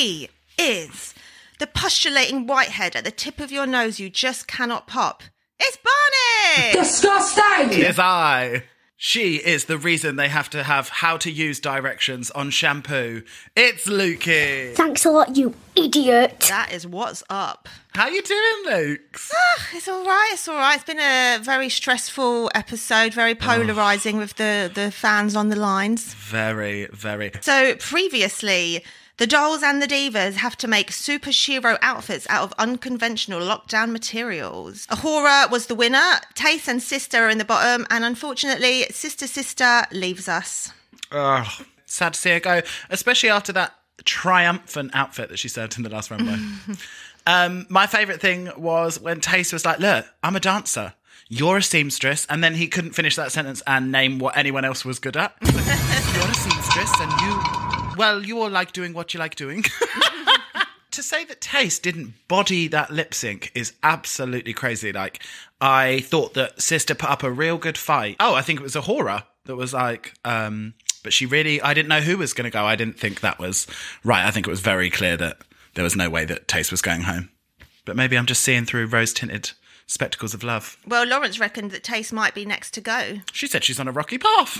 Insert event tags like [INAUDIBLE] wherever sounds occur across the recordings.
She is the postulating whitehead at the tip of your nose you just cannot pop. It's Barney! Disgusting! Is I. She is the reason they have to have how to use directions on shampoo. It's Lukey. Thanks a lot, you idiot. that is what's up. How you doing, Lukes? Ah, it's all right. It's all right. It's been a very stressful episode, very polarizing with the, the fans on the lines. Very, very. So previously, the dolls and the divas have to make superhero outfits out of unconventional lockdown materials. A'Whora was the winner. Tayce and Sister are in the bottom, and unfortunately, Sister Sister leaves us. Ugh, sad to see her go, especially after that triumphant outfit that she served in the last runway. [LAUGHS] um, my favourite thing was when Tayce was like, Look, I'm a dancer. You're a seamstress. And then he couldn't finish that sentence and name what anyone else was good at. Like, You're a seamstress and you, well, you all like doing what you like doing. [LAUGHS] to say that Tayce didn't body that lip sync is absolutely crazy. Like, I thought that Sister put up a real good fight. Oh, I think it was a horror that was like, um, but she really, I didn't know who was going to go. I didn't think that was right. I think it was very clear that there was no way that Tayce was going home. But maybe I'm just seeing through rose tinted spectacles of love. Well, Lawrence reckoned that Tayce might be next to go. She said she's on a rocky path.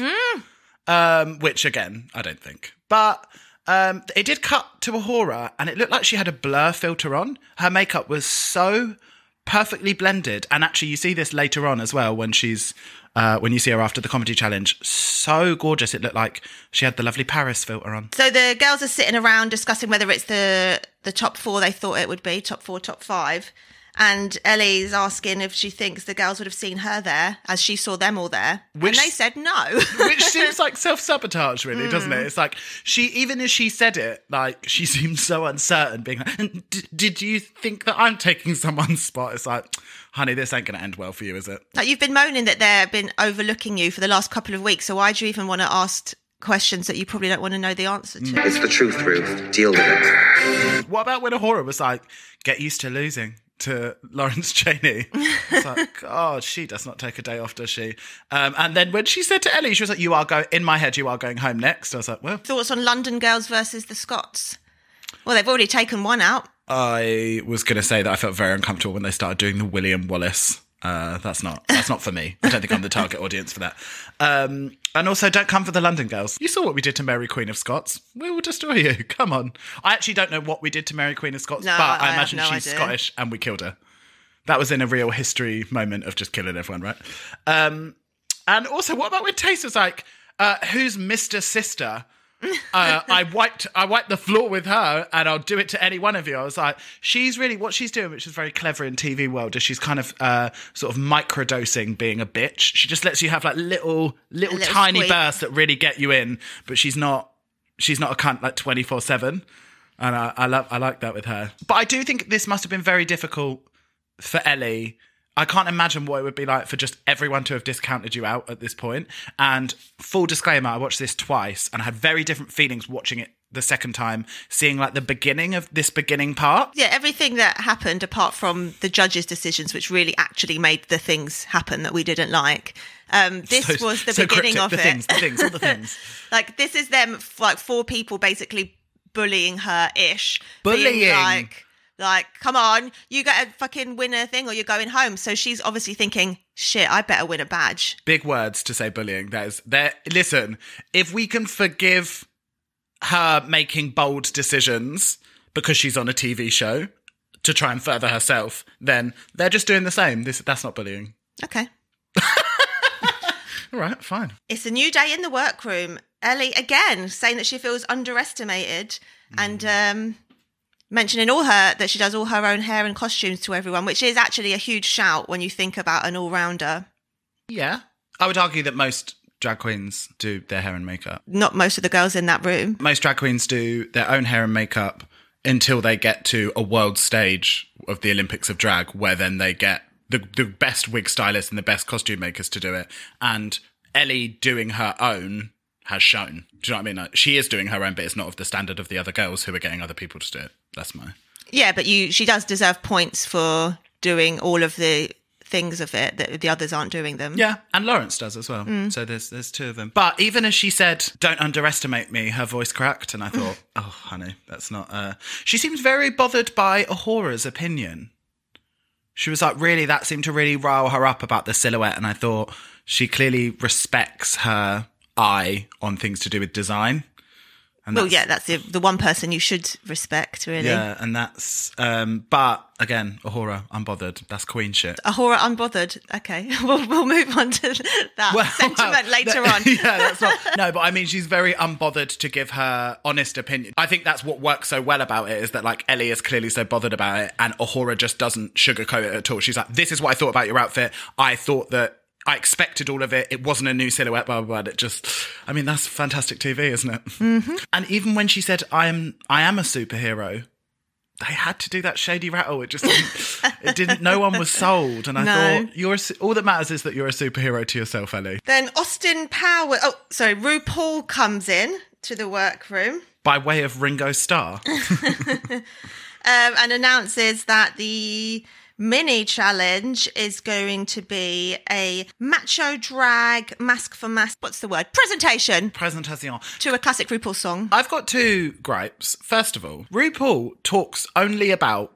Um, which again, I don't think. But um, it did cut to a horror, and it looked like she had a blur filter on. Her makeup was so perfectly blended, and actually, you see this later on as well when she's uh, when you see her after the comedy challenge. So gorgeous! It looked like she had the lovely Paris filter on. So the girls are sitting around discussing whether it's the the top four they thought it would be, top four, top five. And Ellie's asking if she thinks the girls would have seen her there as she saw them all there. Which- and they said no. [LAUGHS] Which seems like [LAUGHS] self sabotage, really, doesn't it? Hmm. It's like she, even as she said it, like she [LAUGHS] seemed so uncertain, being like, "D- "Did you think that I'm taking someone's spot?" It's like, honey, this ain't going to end well for you, is it? like you've been moaning that they've been overlooking you for the last couple of weeks. So why do you even want to ask questions that you probably don't want to know the answer to? It's the truth, Ruth. Deal with it. What about when a horror was like, "Get used to losing"? To Lawrence [LAUGHS] Chaney, it's like, [LAUGHS] oh, she does not take a day off, does she? Um, and then when she said to Ellie, she was like, "You are going in my head. You are going home next." I was like, "Well, Thoughts on London girls versus the Scots? Well, they've already taken one out. I was going to say that I felt very uncomfortable when they started doing the William Wallace. Uh, that's not that's not for me. I don't think I'm the target audience for that. Um, and also, don't come for the London girls. You saw what we did to Mary Queen of Scots. We will destroy you. [LAUGHS] Come on. I actually don't know what we did to Mary Queen of Scots, No, but I I, imagine no she's idea. Scottish and we killed her. That was in a real history moment of just killing everyone, right? Um, and also, what about when Tayce was like, uh, "Who's Mister Sister?" Uh, I wiped I wiped the floor with her, and I'll do it to any one of you. I was like, she's really what she's doing, which is very clever in TV world. Is she's kind of uh, sort of microdosing being a bitch. She just lets you have like little little, little tiny squeak. bursts that really get you in, but she's not she's not a cunt like twenty four seven. And I, I love I like that with her. But I do think this must have been very difficult for Ellie. I can't imagine what it would be like for just everyone to have discounted you out at this point. And full disclaimer, I watched this twice and I had very different feelings watching it the second time, seeing like the beginning of this beginning part. Yeah, everything that happened apart from the judges' decisions, which really actually made the things happen that we didn't like. Um, [LAUGHS] this So- was the so beginning cryptic. of the it. things, the things, all the [LAUGHS] things. like this is them, like four people basically bullying her ish, Bullying. like. Like, come on, you get a fucking winner thing or you're going home. So she's obviously thinking, shit, I better win a badge. Big words to say bullying. That is there. Listen, if we can forgive her making bold decisions because she's on a TV show to try and further herself, then they're just doing the same. This that's not bullying. Okay. [LAUGHS] All right, fine. It's a new day in the workroom. Ellie again saying that she feels underestimated and um, mentioning all her that she does all her own hair and costumes to everyone, which is actually a huge shout when you think about an all rounder. Yeah. I would argue that most drag queens do their hair and makeup. Not most of the girls in that room. Most drag queens do their own hair and makeup until they get to a world stage of the Olympics of drag, where then they get the, the best wig stylists and the best costume makers to do it. And Ellie doing her own has shown. Do you know what I mean? Like, she is doing her own, but it's not of the standard of the other girls who are getting other people to do it. That's my. Yeah, but you she does deserve points for doing all of the things of it that the others aren't doing them. Yeah, and Lawrence does as well. So there's there's two of them. But even as she said, "Don't underestimate me," her voice cracked, and I thought, [LAUGHS] "Oh, honey, that's not." Uh... She seems very bothered by A'Whora's opinion. She was like, really, that seemed to really rile her up about the silhouette, and I thought she clearly respects her eye on things to do with design. And Well, yeah, that's the, the one person you should respect, really. yeah, and that's. Um, but again, A'Whora, unbothered. That's queen shit. A'Whora unbothered. Okay, [LAUGHS] we'll, we'll move on to that sentiment [LAUGHS] later on. [LAUGHS] yeah, that's not. No, but I mean, she's very unbothered to give her honest opinion. I think that's what works so well about it is that like Ellie is clearly so bothered about it, and A'Whora just doesn't sugarcoat it at all. She's like, "This is what I thought about your outfit. I thought that." I expected all of it. It wasn't a new silhouette, blah blah blah. It just, I mean, that's fantastic TV, isn't it? Mm-hmm. And even when she said, "I am, I am a superhero," they had to do that shady rattle. It just, didn't, [LAUGHS] it didn't. No one was sold, and I No. thought, "You're a, all that matters is that you're a superhero to yourself, Ellie." Then Austin Power. Oh, sorry. RuPaul comes in to the workroom by way of Ringo Starr. [LAUGHS] um, and announces that the mini challenge is going to be a macho drag mask for mask. What's the word? Presentation Presentation. to a classic RuPaul song. I've got two gripes. First of all, RuPaul talks only about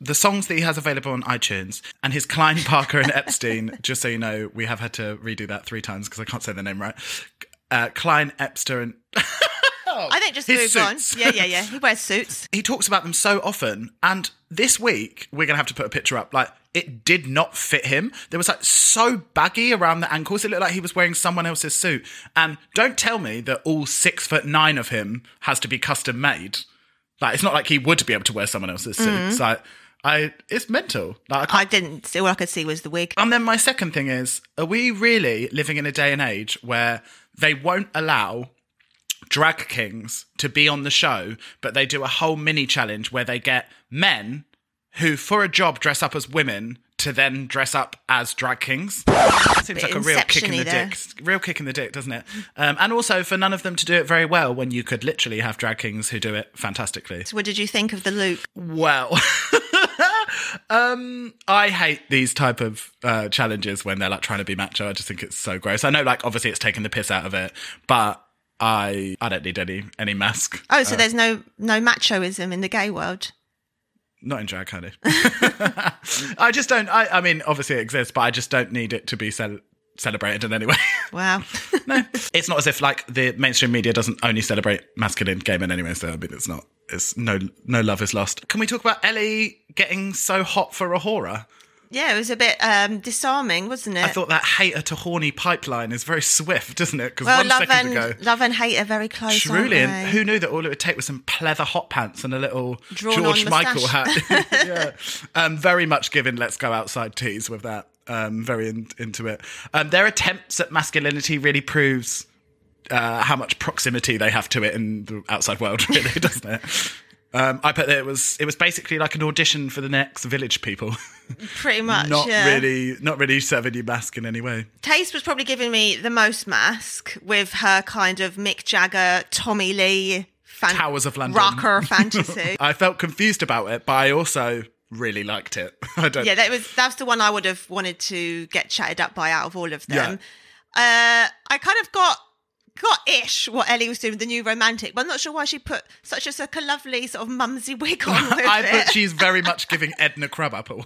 the songs that he has available on iTunes and his Klein, Parker, and [LAUGHS] Epstein. Just so you know, we have had to redo that three times because I can't say the name right. Uh, Klein, Epster, [LAUGHS] I think just his move suits. on. Yeah, yeah, yeah. He wears suits. he talks about them so often. And this week, we're going to have to put a picture up. Like, it did not fit him. There was like so baggy around the ankles. It looked like he was wearing someone else's suit. And don't tell me that all six foot nine of him has to be custom made. Like, it's not like he would be able to wear someone else's suit. It's like, I, it's mental. Like, I can't I didn't see. All I could see was the wig. and then my second thing is, are we really living in a day and age where they won't allow drag kings to be on the show, but they do a whole mini challenge where they get men who, for a job, dress up as women to then dress up as drag kings? Seems like a real kick in the there. dick. Real kick in the dick, doesn't it? Um, and also for none of them to do it very well when you could literally have drag kings who do it fantastically. So what did you think of the look? Well, [LAUGHS] um, I hate these type of uh, challenges when they're like trying to be macho. I just think it's so gross. I know, like, obviously, it's taking the piss out of it, but I I don't need any any mask. Oh, so uh, there's no no machoism in the gay world. Not in drag, honey. [LAUGHS] I just don't. I, I mean, obviously, it exists, but I just don't need it to be cel- celebrated in any way. [LAUGHS] Wow. [LAUGHS] no, it's not as if like the mainstream media doesn't only celebrate masculine gay men anyway. So I mean, it's not. It's no no love is lost. Can we talk about Ellie getting so hot for a horror? Yeah, it was a bit um, disarming, wasn't it? I thought that hater to horny pipeline is very swift, isn't it? Because well, one love second and ago, love and hate are very close. truly, and who knew that all it would take was some pleather hot pants and a little Drawn George Michael hat? [LAUGHS] [LAUGHS] yeah, um, very much given. Let's go outside tease with that. Um, very in, into it. Um, their attempts at masculinity really proves uh, how much proximity they have to it in the outside world, [LAUGHS] really, doesn't it? Um, I put that it was it was basically like an audition for the next Village People. [LAUGHS] Pretty [LAUGHS] much. not yeah. really, not really serving you mask in any way. Tayce was probably giving me the most mask with her kind of Mick Jagger, Tommy Lee, fan- Towers of London. rocker [LAUGHS] fantasy. I felt confused about it, but I also really liked it. I don't. yeah, that was that's the one I would have wanted to get chatted up by out of all of them. Yeah. Uh, I kind of got got ish what Ellie was doing with the new romantic, but I'm not sure why she put such a, such a lovely sort of mumsy wig on [LAUGHS] I put she's very much [LAUGHS] giving Edna Krabappel.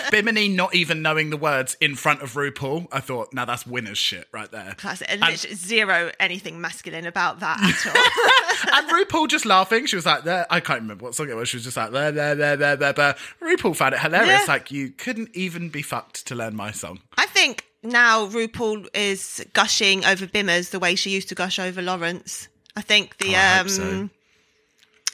[LAUGHS] Bimini not even knowing the words in front of RuPaul. I thought, now that's winner's shit right there. Classic. And literally zero anything masculine about that at all. And RuPaul just laughing. She was like, there. I can't remember what song it was. She was just like, there, there, there, there, there, there. RuPaul found it hilarious. Yeah. Like, you couldn't even be fucked to learn my song. I think now RuPaul is gushing over Bimmers the way she used to gush over Lawrence. I think the Oh, I um, so.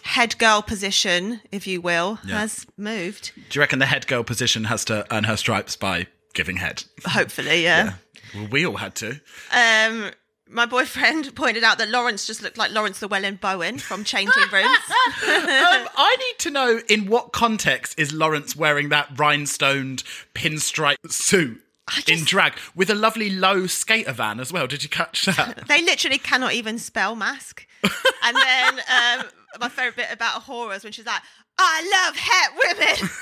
head girl position, if you will, Yeah. has moved. Do you reckon the head girl position has to earn her stripes by giving head? Hopefully, yeah. Well, we all had to. Um, my boyfriend [LAUGHS] pointed out that Lawrence just looked like Laurence Llewelyn-Bowen from Changing [LAUGHS] Rooms. Um, I need to know in what context is Lawrence wearing that rhinestoned pinstripe suit just- in drag with a lovely low skater van as well. Did you catch that? [LAUGHS] they literally cannot even spell mask. And then um, my favourite bit about horror is when she's like, I love het women. [LAUGHS]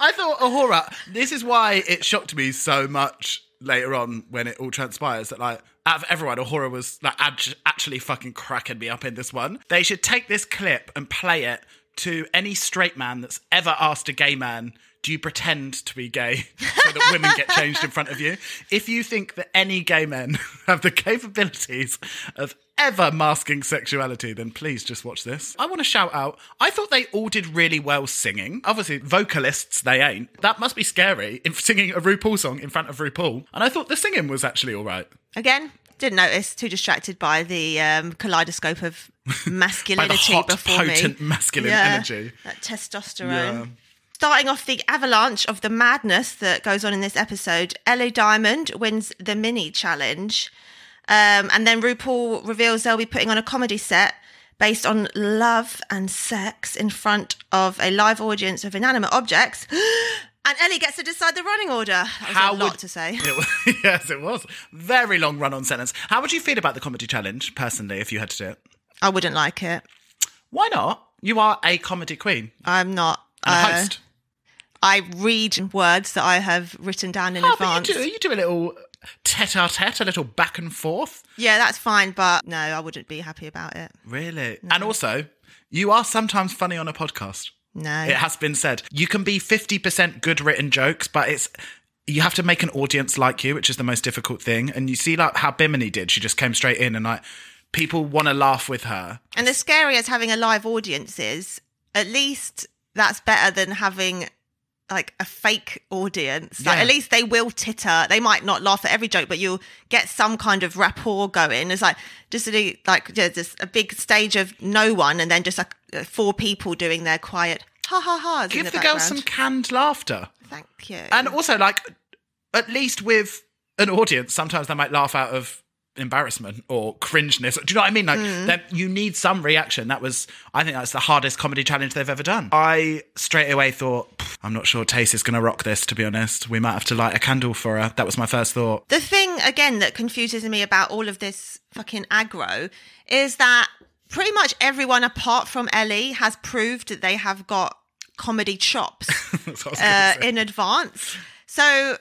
I thought A'Whora. This is why it shocked me so much later on when it all transpires that like out of everyone, A'Whora was like act- actually fucking cracking me up in this one. They should take this clip and play it to any straight man that's ever asked a gay man. Do you pretend to be gay so that women get changed in front of you? If you think that any gay men [LAUGHS] have the capabilities of ever masking sexuality, then please just watch this. I want to shout out. I thought they all did really well singing. Obviously, vocalists, they ain't. That must be scary in singing a RuPaul song in front of RuPaul. And I thought the singing was actually all right. Again, didn't notice. Too distracted by the um, kaleidoscope of [LAUGHS] By the masculinity hot, before potent me. masculine Yeah, energy. That testosterone. Yeah. Starting off the avalanche of the madness that goes on in this episode, Ellie Diamond wins the mini challenge. Um, and then RuPaul reveals they'll be putting on a comedy set based on love and sex in front of a live audience of inanimate objects. [GASPS] And Ellie gets to decide the running order. Was a lot would- to say. [LAUGHS] It [LAUGHS] yes, it was. Very long run on sentence. How would you feel about the comedy challenge, personally, if you had to do it? I wouldn't like it. Why not? You are a comedy queen I'm not. and a uh, host. I read words that I have written down in Oh, advance. but you do, you do a little tete-a-tete, a little back and forth. Yeah, that's fine, but no, I wouldn't be happy about it. Really? And also, you are sometimes funny on a podcast. No. It has been said. You can be 50% good written jokes, but it's you have to make an audience like you, which is the most difficult thing. And you see like how Bimini did. She just came straight in and like people want to laugh with her. And as scary as having a live audience is, at least that's better than having like a fake audience. Like Yeah. at least they will titter. They might not laugh at every joke, but you'll get some kind of rapport going. It's like just a, like yeah, just a big stage of no one, and then just like four people doing their quiet ha ha ha. Give the, girls some canned laughter. Thank you. And also like at least with an audience, sometimes they might laugh out of embarrassment or cringeness. Do you know what I mean? Like Mm. that you need some reaction. That was I think that's the hardest comedy challenge they've ever done. I straight away thought I'm not sure Tayce is going to rock this to be honest. We might have to light a candle for her. That was my first thought. The thing again that confuses me about all of this fucking aggro is that pretty much everyone apart from Ellie has proved that they have got comedy chops [LAUGHS] That's what I was gonna uh, in advance. So,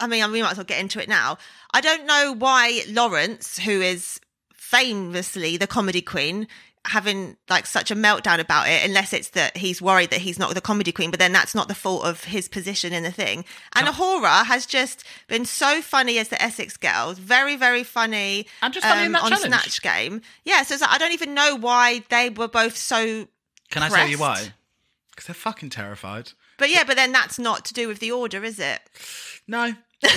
I mean, we might as well get into it now. I don't know why Lawrence, who is famously the comedy queen, having like such a meltdown about it unless it's that he's worried that he's not the comedy queen but then that's not the fault of his position in the thing and Ahura has just been so funny as the Essex girls very very funny um, And just funny that on challenge. Snatch Game yeah so it's like, I don't even know why they were both so Can I tell you why? Because they're fucking terrified. But yeah but then that's not to do with the order is it No. [LAUGHS]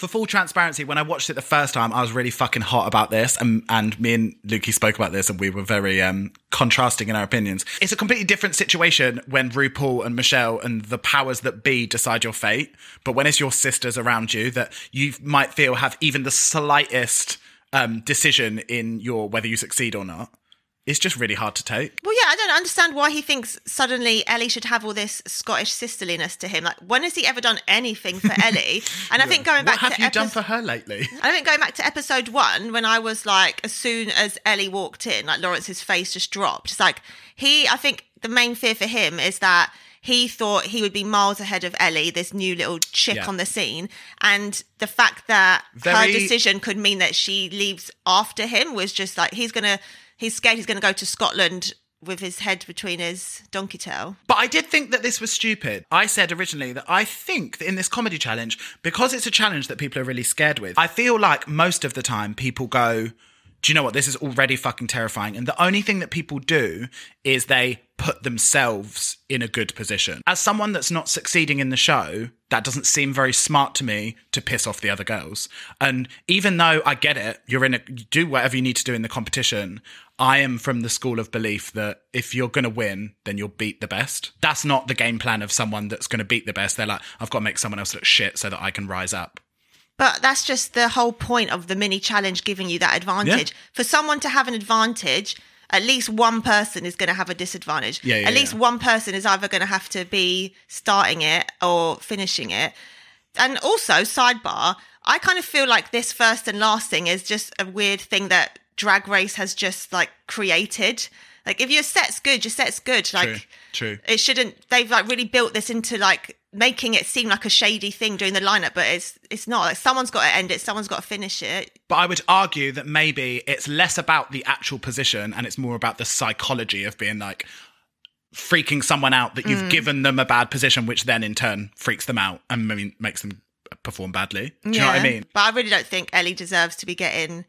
For full transparency, when I watched it the first time, I was really fucking hot about this, and and me and Lukey spoke about this, and we were very um, contrasting in our opinions. It's a completely different situation when RuPaul and Michelle and the powers that be decide your fate, but when it's your sisters around you that you might feel have even the slightest um, decision in your whether you succeed or not, it's just really hard to take. Well, yeah, I don't understand why he thinks suddenly Ellie should have all this Scottish sisterliness to him. Like, when has he ever done anything for [LAUGHS] Ellie? And I think going What back have to you done for her lately? [LAUGHS] I think going back to episode one, when I was like, as soon as Ellie walked in, like Lawrence's face just dropped. It's like he, I think the main fear for him is that he thought he would be miles ahead of Ellie, this new little chick Yeah. on the scene. And the fact that her decision could mean that she leaves after him was just like, he's going to, he's scared he's going to go to Scotland with his head between his donkey tail. But I did think that this was stupid. I said originally that I think that in this comedy challenge, because it's a challenge that people are really scared with, I feel like most of the time people go, Do you know what? This is already fucking terrifying. And the only thing that people do is they put themselves in a good position. As someone that's not succeeding in the show, that doesn't seem very smart to me to piss off the other girls. And even though I get it, you're in a, you do whatever you need to do in the competition. I am from the school of belief that if you're going to win, then you'll beat the best. That's not the game plan of someone that's going to beat the best. They're like, I've got to make someone else look shit so that I can rise up. But that's just the whole point of the mini challenge giving you that advantage. For someone to have an advantage, at least one person is going to have a disadvantage. Yeah, yeah, at least yeah. one person is either going to have to be starting it or finishing it. And also, sidebar, I kind of feel like this first and last thing is just a weird thing that Drag Race has just like created. Like if your set's good, your set's good. Like True, true. it shouldn't. They've like really built this into like making it seem like a shady thing during the lineup, but it's it's not. Like someone's got to end it. Someone's got to finish it. But I would argue that maybe it's less about the actual position and it's more about the psychology of being like freaking someone out that you've Mm. given them a bad position, which then in turn freaks them out and I mean, makes them perform badly. Do you know what I mean? But I really don't think Ellie deserves to be getting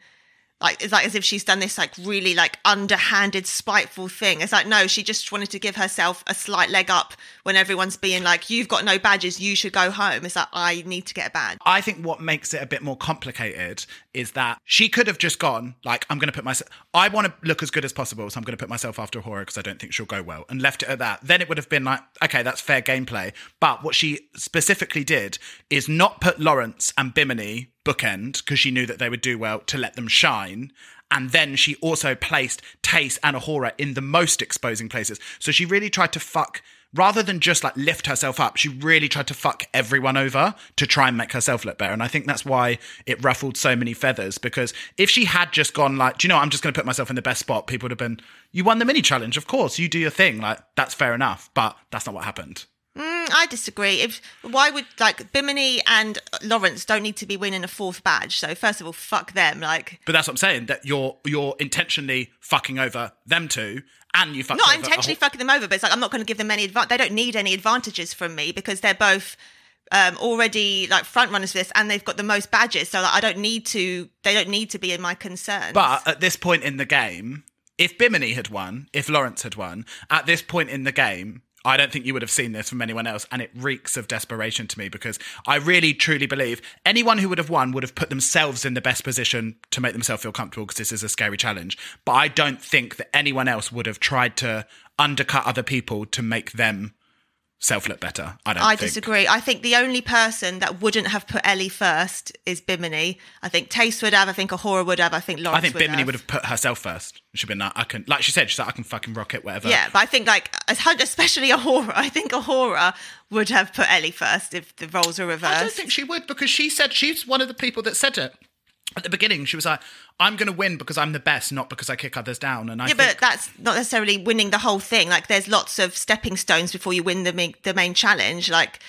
like it's like as if she's done this like really like underhanded spiteful thing. It's like no, she just wanted to give herself a slight leg up when everyone's being like, You've got no badges, you should go home. It's like I need to get a badge. I think what makes it a bit more complicated is that she could have just gone, like, I'm going to put myself, I want to look as good as possible, so I'm going to put myself after horror because I don't think she'll go well, and left it at that. Then it would have been like, okay, that's fair gameplay. But what she specifically did is not put Lawrence and Bimini bookend because she knew that they would do well to let them shine. And then she also placed Tayce and A'Whora in the most exposing places. So she really tried to fuck rather than just like lift herself up, she really tried to fuck everyone over to try and make herself look better. And I think that's why it ruffled so many feathers because if she had just gone like, do you know, what, I'm just going to put myself in the best spot, people would have been, you won the mini challenge, of course, you do your thing. Like, that's fair enough. But that's not what happened. Mm, I disagree. If why would like Bimini and Lawrence don't need to be winning a fourth badge? So first of all, fuck them. Like But that's what I'm saying, that you're you're intentionally fucking over them two and you fucked not intentionally whole- fucking them over, but it's like I'm not going to give them any advantage. They don't need any advantages from me because they're both um, already like front runners for this, and they've got the most badges. So like, I don't need to. They don't need to be in my concern. But at this point in the game, if Bimini had won, if Lawrence had won, at this point in the game, I don't think you would have seen this from anyone else. And it reeks of desperation to me because I really truly believe anyone who would have won would have put themselves in the best position to make themselves feel comfortable because this is a scary challenge. But I don't think that anyone else would have tried to undercut other people to make them self look better. I don't I think. disagree. I think the only person that wouldn't have put Ellie first is Bimini. I think Tayce would have. I think A'Whora would have. I think Lawrence I think would Bimini have. would have put herself first. She'd been like, I can, like she said, she's like, I can fucking rock it, whatever. Yeah, but I think like especially A'Whora, I think A'Whora would have put Ellie first if the roles were reversed. I don't think she would because she said she's one of the people that said it at the beginning. She was like, "I'm going to win because I'm the best, not because I kick others down." And I yeah, think, but that's not necessarily winning the whole thing. Like, there's lots of stepping stones before you win the main, the main challenge. Like,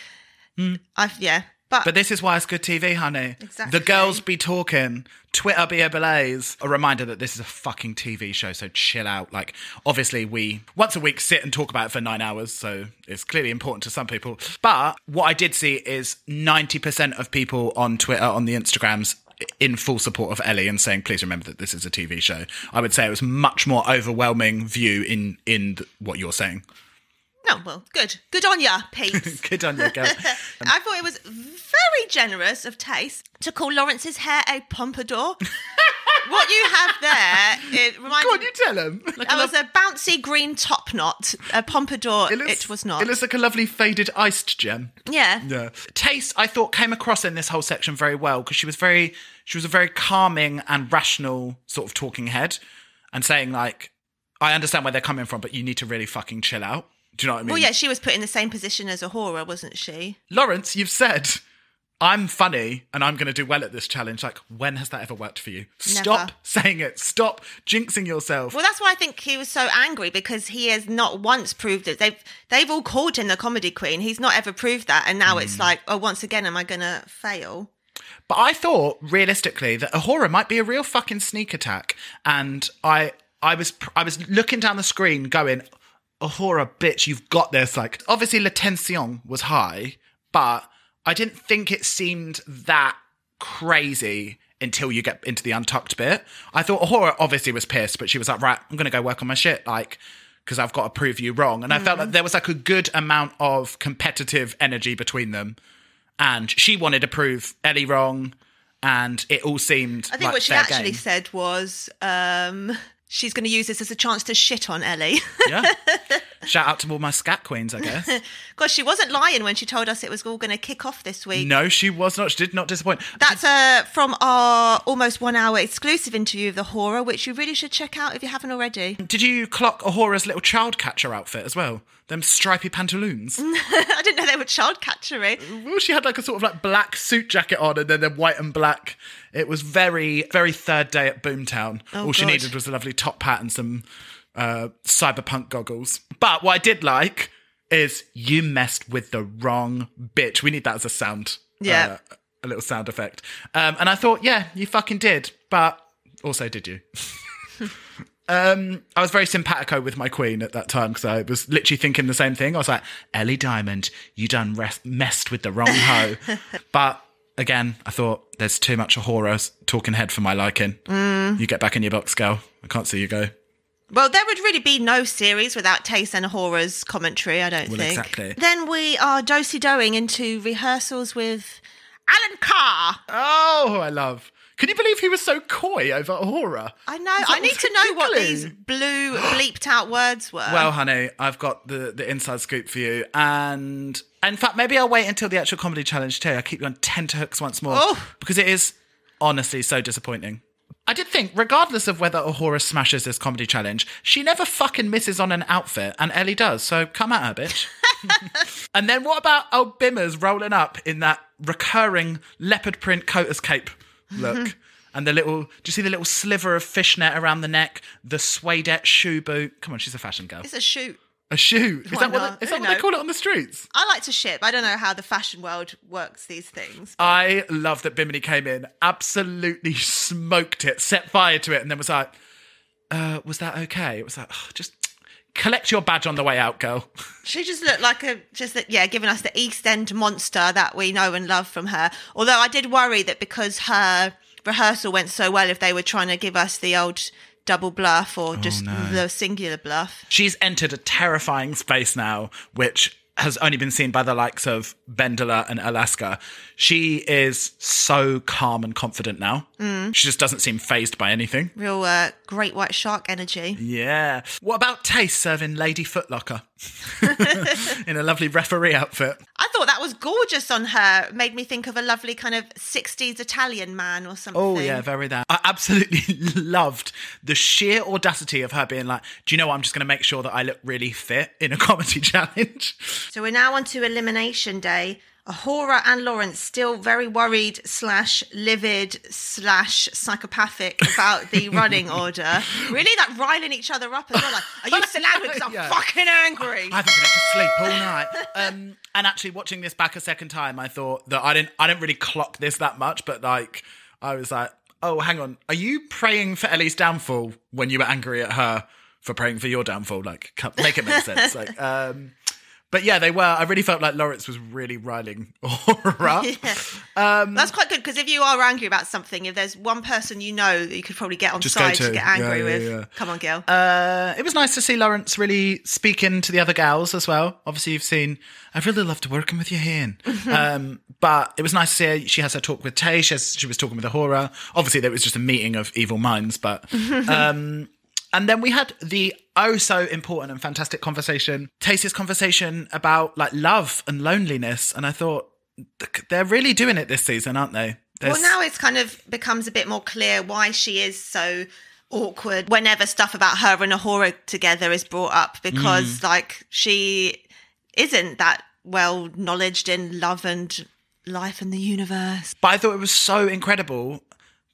hmm. I've yeah, but, but this is why it's good TV, honey. Exactly. The girls be talking, Twitter be ablaze. A reminder that this is a fucking TV show, so chill out. Like, obviously, we once a week sit and talk about it for nine hours, so it's clearly important to some people. But what I did see is 90% of people on Twitter, on the Instagrams, in full support of Ellie and saying, please remember that this is a TV show. I would say it was much more overwhelming view in in th- what you're saying. no, well, good, good on ya, Pete. [LAUGHS] Good on you, girl. [LAUGHS] I thought it was very generous of Tayce to call Lawrence's hair a pompadour. [LAUGHS] what you have there, it reminds Go on, you tell him. Like That was a bouncy green top knot. A pompadour, it, was not. It looks like a lovely faded iced gem. yeah. Yeah. Tayce, I thought, came across in this whole section very well because she was very, she was a very calming and rational sort of talking head and saying, like, I understand where they're coming from, but you need to really fucking chill out. Do you know what I mean? Well, yeah, she was put in the same position as a horror, wasn't she? Lawrence, you've said, I'm funny and I'm going to do well at this challenge. Like, when has that ever worked for you? Stop saying it. Stop jinxing yourself. Well, that's why I think he was so angry because he has not once proved it. They've they've all called him the comedy queen. He's not ever proved that, and now Hmm. it's like, oh, once again, am I going to fail? But I thought realistically that A'Whora might be a real fucking sneak attack, and I I was I was looking down the screen going, A'Whora, bitch, you've got this. Like obviously la tension was high, but I didn't think it seemed that crazy until you get into the untucked bit. I thought A'Whora obviously was pissed, but she was like, right, I'm gonna go work on my shit, like. Because I've got to prove you wrong. And I felt like there was like a good amount of competitive energy between them. And she wanted to prove Ellie wrong. And it all seemed I think like what she actually game. said was um, she's going to use this as a chance to shit on Ellie. Yeah. [LAUGHS] Shout out to all my scat queens, I guess. [LAUGHS] Gosh, she wasn't lying when she told us it was all going to kick off this week. no, she was not. She did not disappoint. That's uh, from our almost one hour exclusive interview of the horror, which you really should check out if you haven't already. Did you clock A'Whora's little child catcher outfit as well? Them stripy pantaloons. [LAUGHS] I didn't know they were child catchery. well, she had like a sort of like black suit jacket on and then the white and black. It was very, very third day at Boomtown. Oh, all she needed was a lovely top hat and some uh, cyberpunk goggles. But what I did like is you messed with the wrong bitch. We need that as a sound. Yeah. uh, a little sound effect. Um, and I thought, yeah, you fucking did. But also, did you? [LAUGHS] um, I was very simpatico with my queen at that time because I was literally thinking the same thing. I was like, Ellie Diamond, you done rest- messed with the wrong hoe. [LAUGHS] but again, I thought there's too much horror talking head for my liking. You get back in your box, girl. I can't see you go. Well, there would really be no series without Tayce and Horror's commentary, I don't Well, think. exactly. Then we are dosy doing into rehearsals with Alan Carr. Oh, I love. Can you believe he was so coy over horror? I know. I need to know what these blue [GASPS] bleeped out words were. Well, honey, I've got the, the inside scoop for you. And in fact, maybe I'll wait until the actual comedy challenge too. I'll keep you on tenterhooks once more. Oh. Because it is honestly so disappointing. I did think, regardless of whether A'Whora smashes this comedy challenge, she never fucking misses on an outfit, and Ellie does. So come at her, bitch. [LAUGHS] and then what about old Bimmers rolling up in that recurring leopard print coater's cape look? [LAUGHS] And the little, do you see the little sliver of fishnet around the neck? The suedette shoe boot. Come on, she's a fashion girl. it's a shoot. A shoe. Is Why that what, not? they, is that what they call it on the streets? I like to ship. I don't know how the fashion world works these things. I love that Bimini came in, absolutely smoked it, set fire to it, and then was like, uh, was that okay? It was like, "Oh, just collect your badge on the way out, girl. [LAUGHS] She just looked like a just that yeah, giving us the East End monster that we know and love from her. Although I did worry that because her rehearsal went so well, if they were trying to give us the old double bluff or just the singular bluff. She's entered a terrifying space now, which has only been seen by the likes of Bendela and Alaska. She is so calm and confident now. She just doesn't seem phased by anything. Real uh, great white shark energy. Yeah. What about Tayce serving Lady Footlocker [LAUGHS] [LAUGHS] in a lovely referee outfit? I thought that was gorgeous on her. Made me think of a lovely kind of 60s Italian man or something. Oh yeah, very that. I absolutely [LAUGHS] loved the sheer audacity of her being like, "Do you know what? I'm just going to make sure that I look really fit in a comedy [LAUGHS] challenge." So we're now on to elimination day. A'Whora and Lawrence still very worried slash livid slash psychopathic about the [LAUGHS] running order. Really like riling each other up as well. Like, are you still angry? Because I'm [LAUGHS] Yeah. fucking angry. I haven't been able to sleep all night. Um, and actually, watching this back a second time, I thought that I didn't, I didn't really clock this that much, but like, I was like, "Oh, hang on, are you praying for Ellie's downfall when you were angry at her for praying for your downfall? Like, make it make sense." [LAUGHS] Like, um, but yeah, they were. I really felt like Lawrence was really riling [LAUGHS] A'Whora. [LAUGHS] That's quite good because if you are angry about something, if there's one person you know that you could probably get on side to. to get angry Yeah, yeah, with, yeah. come on, girl. Uh, it was nice to see Lawrence really speaking to the other gals as well. Obviously, you've seen, I've really loved working with you, Ian. [LAUGHS] um, but it was nice to see her, she has her talk with Tay. She, has, she was talking with A'Whora. Obviously, there was just a meeting of evil minds, but. Um, and then we had the oh so important and fantastic conversation, Tayce's conversation about like love and loneliness. And I thought, they're really doing it this season, aren't they? There's- Well, now it's kind of becomes a bit more clear why she is so awkward whenever stuff about her and A'Whora together is brought up because, Mm. like, she isn't that well knowledged in love and life and the universe. But I thought it was so incredible.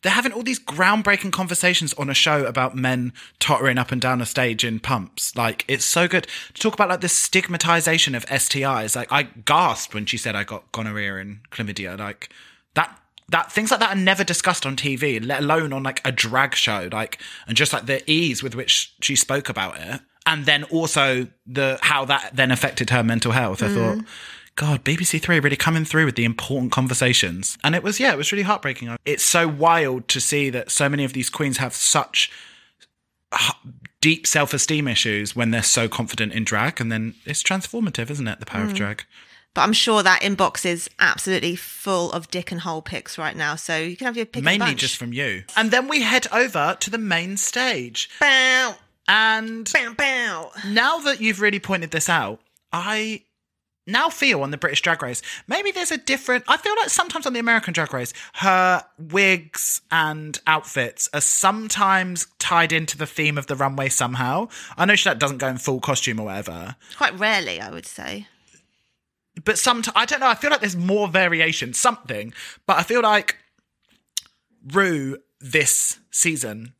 They're having all these groundbreaking conversations on a show about men tottering up and down a stage in pumps. Like, it's so good to talk about like the stigmatization of STIs. Like, I gasped when she said I got gonorrhea and chlamydia. Like, that, that things like that are never discussed on TV, let alone on like a drag show. Like, and just like the ease with which she spoke about it. And then also the, how that then affected her mental health. I thought, mm. God, BBC Three really coming through with the important conversations. And it was, yeah, it was really heartbreaking. It's so wild to see that so many of these queens have such deep self esteem issues when they're so confident in drag. And then it's transformative, isn't it? The power of mm. drag. But I'm sure that inbox is absolutely full of dick and hole pics right now. So you can have your pick Mainly just from you. And then we head over to the main stage. Bow, And bow, bow. now that you've really pointed this out, I now feel on the British Drag Race, maybe there's a different. I feel like sometimes on the American Drag Race, her wigs and outfits are sometimes tied into the theme of the runway somehow. I know she like, doesn't go in full costume or whatever, Quite rarely, I would say. but sometimes I don't know. I feel like there's more variation, something, but I feel like Rue this season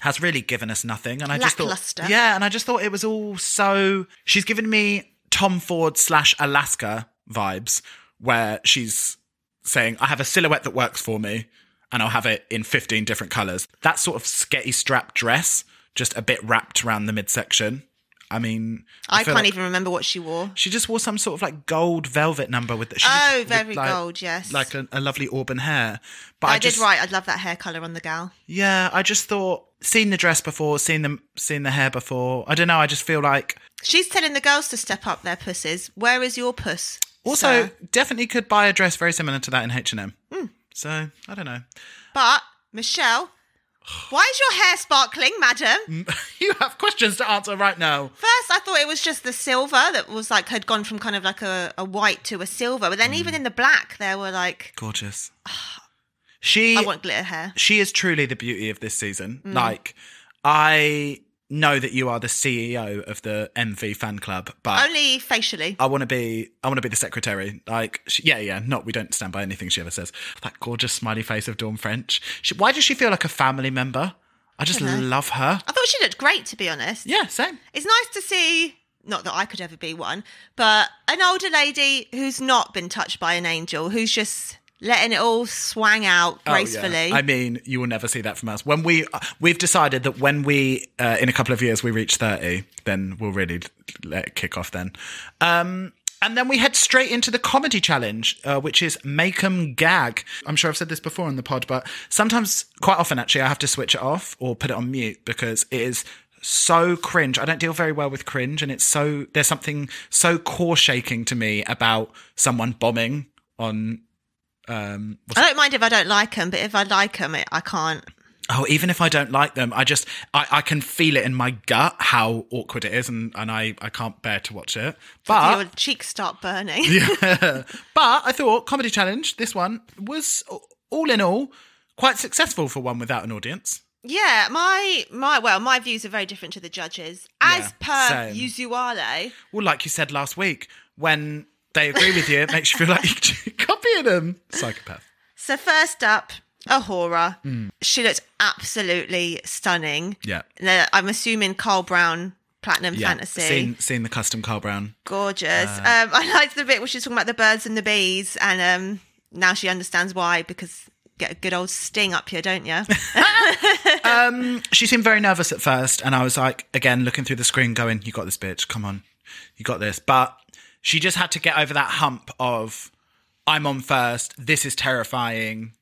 has really given us nothing. And I just thought, yeah, and I just thought it was all so. She's given me Tom Ford slash Alaska vibes, where she's saying, "I have a silhouette that works for me, and I'll have it in fifteen different colors." That sort of sketty strap dress, just a bit wrapped around the midsection. I mean, I, feel can't like- even remember what she wore. She just wore some sort of like gold velvet number with. The, she Oh, very like- gold, yes. like a, a lovely auburn hair. But I, I, just, did right. I love that hair color on the gal. Yeah, I just thought seen the dress before, seen them, seen the hair before. I don't know. I just feel like She's telling the girls to step up their pussies. Where is your puss? also sir? definitely could buy a dress very similar to that in H and M. Hmm. So I don't know. But Michelle, why is your hair sparkling, madam? [LAUGHS] you have questions to answer right now. First, I thought it was just the silver that was like had gone from kind of like a, a white to a silver, but then even in the black, there were like Gorgeous. [SIGHS] She I want glitter hair. she is truly the beauty of this season. Mm. Like I know that you are the CEO of the MV fan club, but Only facially. I want to be. I want to be the secretary. Like, she, yeah, yeah. Not we don't stand by anything she ever says. That gorgeous smiley face of Dawn French. She, why does she feel like a family member? I just uh-huh. love her. I thought she looked great, to be honest. Yeah, same. It's nice to see. Not that I could ever be one, but an older lady who's not been touched by an angel, who's just letting it all swang out Oh, yeah. gracefully. I mean, you will never see that from us. When we uh, we've decided that when we uh, in a couple of years we reach thirty, then we'll really let it kick off. Then, um, and then we head straight into the comedy challenge, uh, which is make 'em gag. I'm sure I've said this before on the pod, but sometimes, quite often, actually, I have to switch it off or put it on mute because it is so cringe. I don't deal very well with cringe, and it's so there's something so core shaking to me about someone bombing on. Um, I don't mind if I don't like them, but if I like them, I can't. Oh, even if I don't like them, I just I, I can feel it in my gut how awkward it is, and, and I, I can't bear to watch it. But your cheeks start burning. yeah, [LAUGHS] [LAUGHS] but I thought comedy challenge this one was all in all quite successful for one without an audience. Yeah, my my well, my views are very different to the judges. As Yeah, per same. usuale, Well, like you said last week, when they agree with you, it makes you feel like you're [LAUGHS] copying them. Psychopath. So first up, a A'Whora. She looked absolutely stunning. Yeah. I'm assuming Carl Brown Platinum Yeah, Fantasy. seen seen the custom Carl Brown. Gorgeous. um, I liked the bit where she's talking about the birds and the bees, and um, now she understands why because get a good old sting up here, don't you? [LAUGHS] [LAUGHS] She seemed very nervous at first, and I was like, again, looking through the screen, going, "You got this, bitch. Come on, you got this." But she just had to get over that hump of, "I'm on first. This is terrifying,"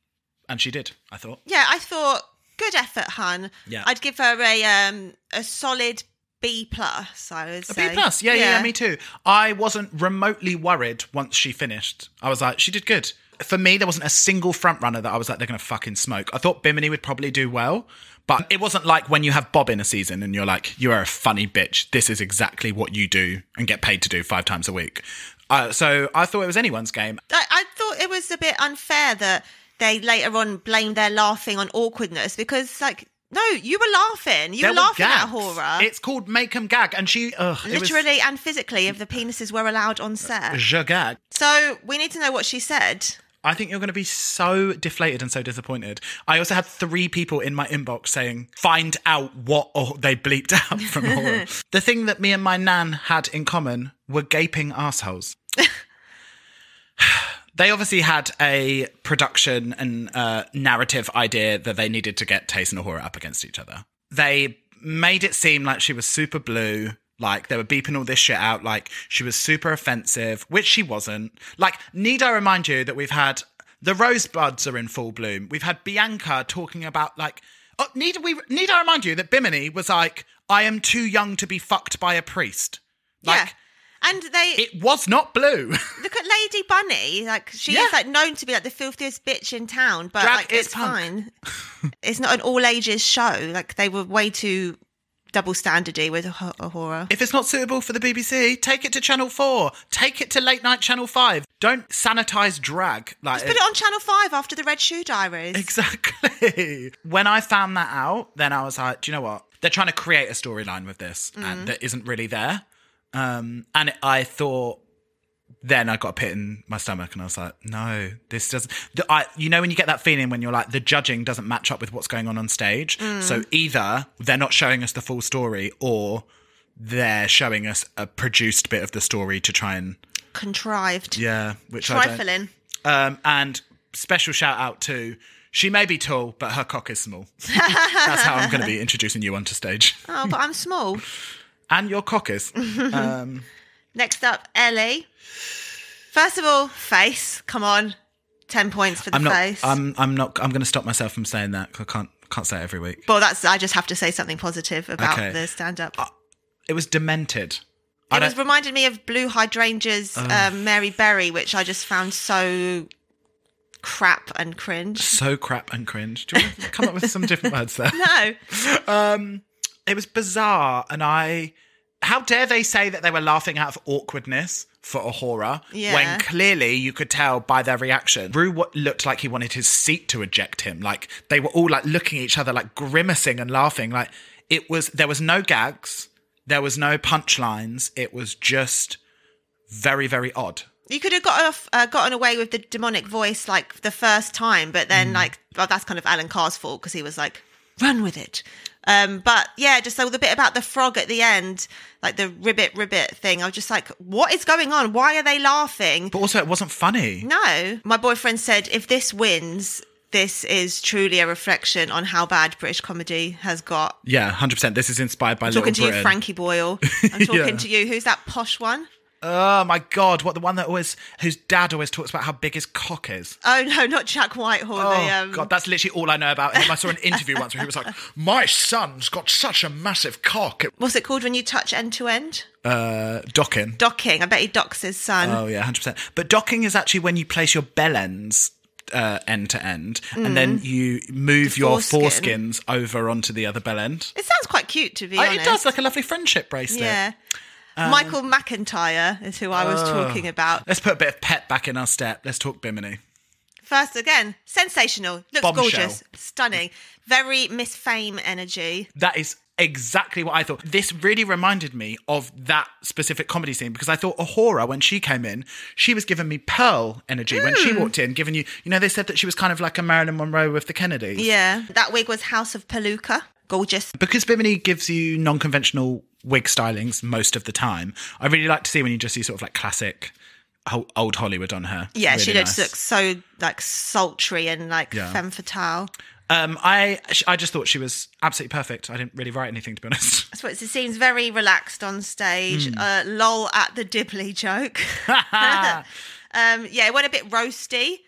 and she did. I thought. yeah, I thought good effort, hun. Yeah. I'd give her a um a solid B plus. I would A say B plus, yeah, yeah, yeah, me too. I wasn't remotely worried once she finished. I was like, she did good. For me, there wasn't a single front runner that I was like, they're gonna fucking smoke. I thought Bimini would probably do well, but it wasn't like when you have Bob in a season and you're like, you are a funny bitch. This is exactly what you do and get paid to do five times a week. Uh, so I thought it was anyone's game. I, I thought it was a bit unfair that they later on blamed their laughing on awkwardness because, like, no, you were laughing. You There were laughing at gags. horror. It's called Make 'em Gag, and she ugh, it was- Literally and physically, if the penises were allowed on set. Je gag. So we need to know what she said. I think you're going to be so deflated and so disappointed. I also had three people in my inbox saying, find out what they bleeped [LAUGHS] out from horror. [LAUGHS] the thing that me and my nan had in common were gaping assholes. [LAUGHS] they obviously had a production and uh, narrative idea that they needed to get Tayce and Horror up against each other. They made it seem like she was super blue. Like they were beeping all this shit out, like she was super offensive, which she wasn't. Like, need I remind you that we've had the rosebuds are in full bloom. We've had Bianca talking about like, oh, need we need I remind you that Bimini was like, I am too young to be fucked by a priest. Like, yeah. And they it was not blue. [LAUGHS] look at Lady Bunny. Like she Yeah. is like known to be like the filthiest bitch in town, but Drag like it's punk. fine. [LAUGHS] it's not an all ages show. Like they were way too double standardy with a, a horror. If it's not suitable for the BBC, take it to Channel 4. Take it to late night Channel 5. Don't sanitize drag. Like Put it on Channel Five after the Red Shoe Diaries. Exactly. [LAUGHS] When I found that out, then I was like, do you know what? They're trying to create a storyline with this Mm. and that isn't really there. Um, and I thought then I got a pit in my stomach, and I was like, no, this doesn't. The, I, you know, when you get that feeling when you're like, the judging doesn't match up with what's going on on stage. So either they're not showing us the full story, or they're showing us a produced bit of the story to try and Contrived. yeah, which. Trifling. Um, and special shout out to she may be tall, but her cock is small. [LAUGHS] That's how I'm going to be introducing you onto stage. Oh, but I'm small. And your cock is. Um, [LAUGHS] Next up, Ellie. First of all, face. Come on. 10 points for the I'm not. face. I'm. I'm not. I'm going to stop myself from saying that. I can't. Can't say it every week. well, that's, I just have to say something positive about Okay. the stand up. It was demented. I It was don't. reminded me of Blue Hydrangea's um, Mary Berry, which I just found so crap and cringe. so crap and cringe. Do you want to come up with some different words there? [LAUGHS] No. [LAUGHS] It was bizarre, and I. How dare they say that they were laughing out of awkwardness for A'Whora Yeah. when clearly you could tell by their reaction. Ru what looked like he wanted his seat to eject him. Like they were all like looking at each other, like grimacing and laughing. Like it was. There was no gags. There was no punchlines. It was just very, very odd. You could have got off, uh, gotten away with the demonic voice like the first time, but Mm. then like well, that's kind of Alan Carr's fault because he was like, "Run with it." Um, but yeah, just so the bit about the frog at the end, like the ribbit ribbit thing, I was just like, "What is going on? Why are they laughing?" But also, it wasn't funny. No, my boyfriend said if this wins, this is truly a reflection on how bad British comedy has got. Yeah, hundred percent. This is inspired by I'm talking Little to you, Frankie Boyle. I'm [LAUGHS] talking Yeah. to you. Who's that posh one? Oh my god! What the one that always whose dad always talks about how big his cock is. Oh no, not Jack Whitehall. Oh the, um, god, that's literally all I know about him. I saw an interview once where he was like, "My son's got such a massive cock." what's it called when you touch end to end? Uh, docking. Docking. I bet he docks his son. Oh yeah, hundred percent. But docking is actually when you place your bell ends uh, end to end, and then you move The your foreskins over onto the other bell end. It sounds quite cute, to be Oh, honest. it does like a lovely friendship bracelet. Yeah. Um, Michael McIntyre is who I was Oh. talking about. Let's put a bit of pep back in our step. Let's talk Bimini. First, again, sensational. Looks Bombshell. gorgeous, stunning, very Miss Fame energy. That is exactly what I thought. This really reminded me of that specific comedy scene because I thought A'Whora, when she came in, she was giving me Pearl energy. When she walked in, giving you, you know, they said that she was kind of like a Marilyn Monroe with the Kennedys. Yeah, that wig was House of Palooka. Gorgeous. Because Bimini gives you non conventional wig stylings most of the time, I really like to see when you just see sort of like classic old Hollywood on her. Yeah, she really just nice. looks so like sultry and like Yeah. femme fatale. Um, I I just thought she was absolutely perfect. I didn't really write anything to be honest. That's what it seems very relaxed on stage. Hmm. Uh, lol at the Dibley joke. [LAUGHS] um, yeah, it went a bit roasty.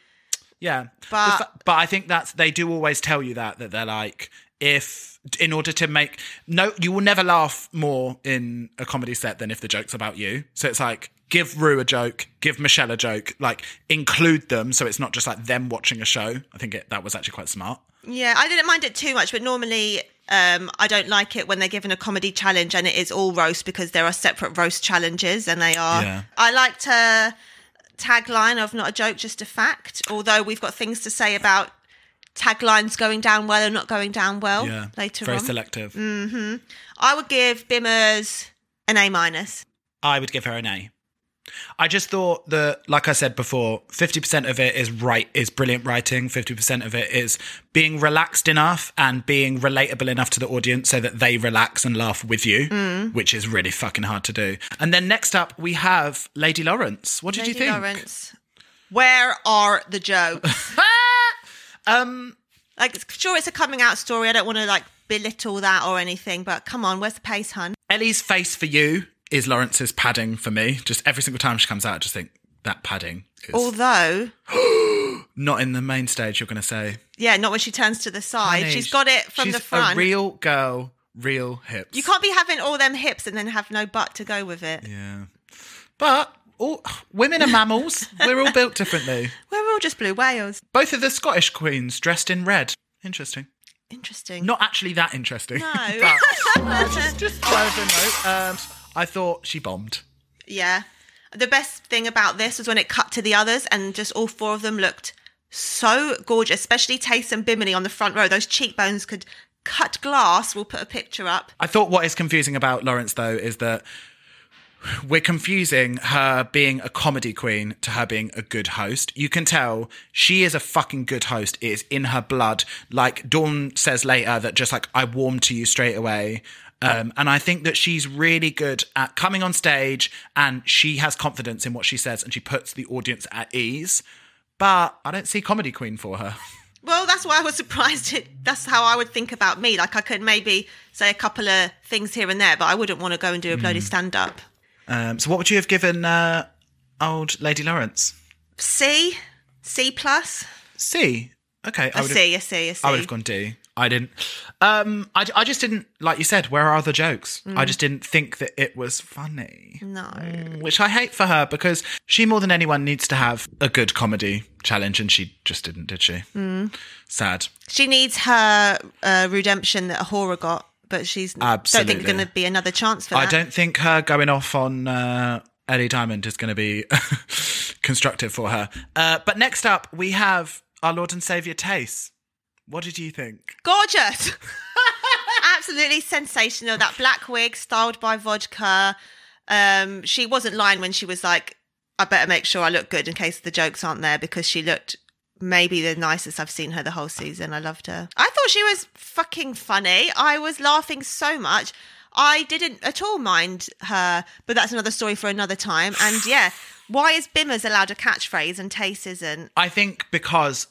Yeah, But- but I think that's they do always tell you that that they're like if in order to make no you will never laugh more in a comedy set than if the joke's about you. So it's like give Ru a joke, give Michelle a joke, like include them so it's not just like them watching a show. I think it, that was actually quite smart. Yeah, I didn't mind it too much, but normally um, I don't like it when they're given a comedy challenge and it is all roast because there are separate roast challenges and they are. Yeah. I liked her tagline of not a joke, just a fact. Although we've got things to say about taglines going down well and not going down well Yeah, later very on. Very selective. Mm-hmm. I would give Bimmers an A minus. I would give her an A. I just thought that, like I said before, fifty percent of it is right is brilliant writing. Fifty percent of it is being relaxed enough and being relatable enough to the audience so that they relax and laugh with you, mm. which is really fucking hard to do. And then next up we have Lady Lawrence. What did Lady you think? Lawrence. Where are the jokes? [LAUGHS] Um, like, sure, it's a coming out story. I don't want to like belittle that or anything, but come on, where's the pace, hun? Ellie's face for you is Lawrence's padding for me. Just every single time she comes out, I just think that padding is Although, [GASPS] not in the main stage. You're going to say yeah, not when she turns to the side. Honey, She's got it from the front. A real girl, real hips. you can't be having all them hips and then have no butt to go with it. Yeah. But all, women are mammals. We're all built differently. [LAUGHS] We're all just blue whales. Both of the Scottish queens dressed in red. Interesting. Interesting. Not actually that interesting. No. [LAUGHS] but uh, just just note. Um, I thought she bombed. yeah. The best thing about this was when it cut to the others and just all four of them looked so gorgeous, especially Tayce and Bimini on the front row. Those cheekbones could cut glass. We'll put a picture up. I thought what is confusing about Lawrence though is that we're confusing her being a comedy queen to her being a good host. You can tell she is a fucking good host. It is in her blood. Like Dawn says later that just like I warmed to you straight away. Um, and I think that she's really good at coming on stage and she has confidence in what she says and she puts the audience at ease. But I don't see comedy queen for her. Well, that's why I was surprised. It, that's how I would think about me. Like I could maybe say a couple of things here and there, but I wouldn't want to go and do a bloody stand up. Um, so what would you have given uh, old Lady Lawrence? C, C plus, C. Okay, I a would C, a C, a C. I would have gone D. I didn't. Um, I, I just didn't like you said. Where are the jokes? I just didn't think that it was funny, No. which I hate for her because she more than anyone needs to have a good comedy challenge, and she just didn't, did she? Sad. She needs her uh, redemption that A'Whora got, but she's don't think going to be another chance for that. I don't think her going off on uh, Ellie Diamond is going to be [LAUGHS] constructive for her. Uh, but next up, we have our Lord and Savior Tayce. What did you think? Gorgeous. [LAUGHS] Absolutely sensational. That black wig styled by vodka. Um, she wasn't lying when she was like, I better make sure I look good in case the jokes aren't there because she looked maybe the nicest I've seen her the whole season. I loved her. I thought she was fucking funny. I was laughing so much. I didn't at all mind her, but that's another story for another time. And yeah, why is Bimmers allowed a catchphrase and Tayce isn't? I think because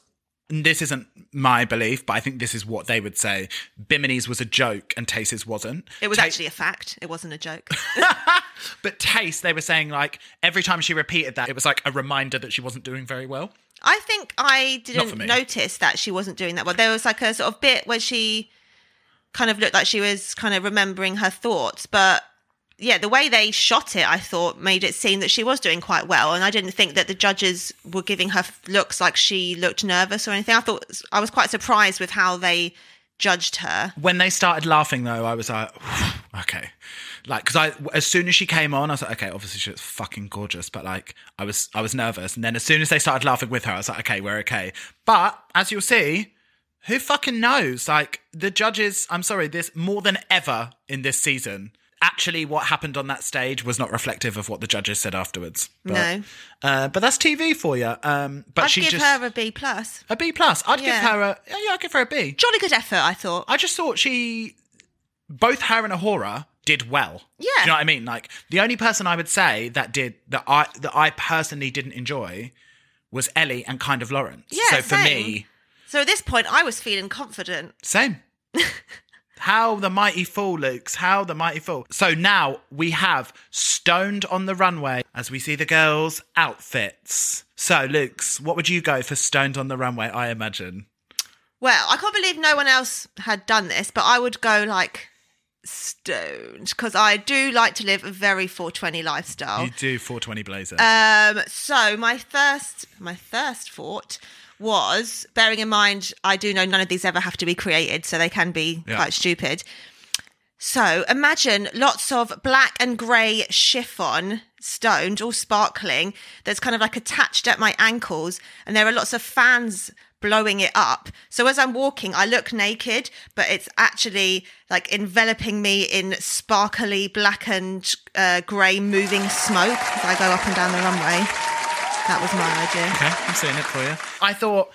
this isn't my belief, but I think this is what they would say. Bimini's was a joke and Tayce's wasn't. It was Ta- actually a fact. It wasn't a joke. [LAUGHS] But Tayce, they were saying like every time she repeated that, it was like a reminder that she wasn't doing very well. I think I didn't notice that she wasn't doing that well. There was like a sort of bit where she kind of looked like she was kind of remembering her thoughts, but yeah, the way they shot it, I thought made it seem that she was doing quite well, and I didn't think that the judges were giving her looks like she looked nervous or anything. I thought I was quite surprised with how they judged her. When they started laughing, though, I was like, [SIGHS] okay, like because I as soon as she came on, I was like, okay, obviously she was fucking gorgeous, but like I was I was nervous, and then as soon as they started laughing with her, I was like, okay, we're okay. But as you'll see. Who fucking knows? Like the judges, I'm sorry, this more than ever in this season. Actually, what happened on that stage was not reflective of what the judges said afterwards. But, No. uh, but that's TV for you. Um, but I'd she give just her a B plus. a B plus. I'd Yeah. give her a yeah, I'd give her a B. Jolly good effort, I thought. I just thought she, both her and A'Whora did well. Yeah. Do you know what I mean? Like the only person I would say that did that I that I personally didn't enjoy was Ellie and kind of Lawrence. Yeah, So for same. me, So at this point, I was feeling confident. same. [LAUGHS] How the mighty fall, Luke's. How the mighty fall. So now we have stoned on the runway as we see the girls' outfits. So, Luke's, what would you go for stoned on the runway? I imagine. Well, I can't believe no one else had done this, but I would go like stoned because I do like to live a very 420 lifestyle. You do 420 blazer. Um, so my first, my first thought was bearing in mind I do know none of these ever have to be created, so they can be Yeah. quite stupid. So imagine lots of black and grey chiffon, stoned, all sparkling, that's kind of like attached at my ankles, and there are lots of fans blowing it up. So as I'm walking, I look naked, but it's actually like enveloping me in sparkly black and uh, grey moving smoke as I go up and down the runway. That was my idea. Okay, I'm seeing it for you. I thought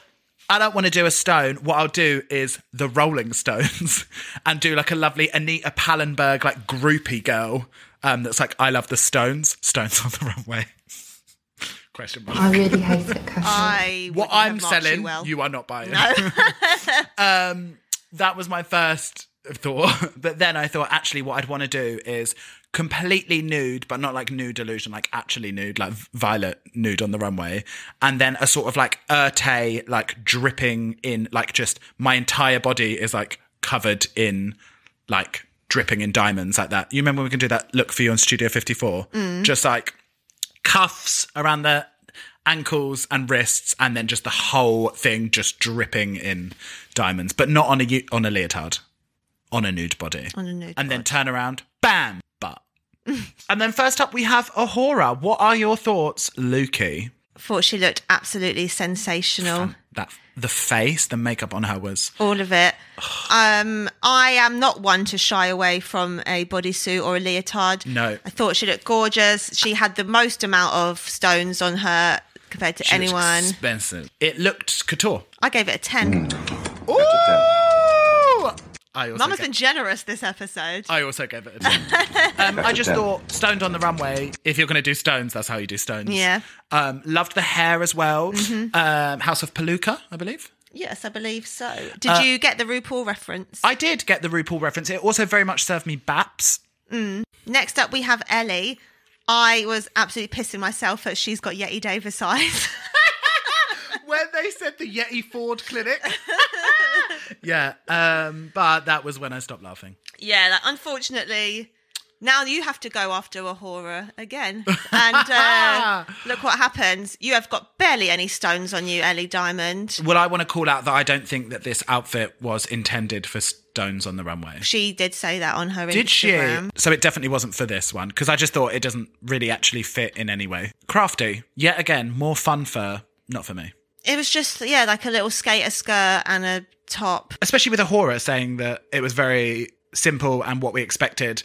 I don't want to do a stone. What I'll do is the Rolling Stones [LAUGHS] and do like a lovely Anita Pallenberg like groupie girl. Um, that's like I love the Stones. Stones on the runway. [LAUGHS] Question mark. I really hate it, Kasia. I what wouldn't I'm marked selling, you well. you are not buying. [LAUGHS] um, that was my first thought. But then I thought, actually, what I'd want to do is completely nude, but not like nude illusion, like actually nude, like violet nude on the runway. And then a sort of like Urte, like dripping in, like just my entire body is like covered in like dripping in diamonds like that. You remember when we can do that look for you on Studio 54? Mm. Just like cuffs around the ankles and wrists, and then just the whole thing just dripping in diamonds, but not on a on a leotard, on a nude body, On a nude and then turn around, bam, butt. And then first up we have A'Whora. What are your thoughts, Lukey? Thought she looked absolutely sensational. That the face, the makeup on her was All of it. Um, I am not one to shy away from a bodysuit or a leotard. No. I thought she looked gorgeous. She had the most amount of stones on her compared to she anyone. expensive. It looked couture. I gave it a 10. Ooh! I also Mum has been generous this episode. I also gave it a 10. um, I just thought Stoned on the Runway, if you're going to do Stones, that's how you do Stones. Yeah. Um, loved the hair as well. Um, House of Palooka, I believe. yes, I believe so. Did you get the RuPaul reference? Uh, I did get the RuPaul reference. It also very much served me baps. Next up, we have Ellie. I was absolutely pissing myself that she's got Yeti Davis eyes. [LAUGHS] when they said the Yeti Ford Clinic. [LAUGHS] yeah, um, but that was when I stopped laughing. yeah, like, unfortunately, now you have to go after A'Whora again. [LAUGHS] And uh, [LAUGHS] look what happens. You have got barely any stones on you, Ellie Diamond. Well, I want to call out that I don't think that this outfit was intended for stones on the runway. She did say that on her Did she? Instagram. So it definitely wasn't for this one because I just thought it doesn't really actually fit in any way. Crafty, yet again, more fun fur, not for me. It was just, yeah, like a little skater skirt and a top. Especially with A'Whora saying that it was very simple and what we expected.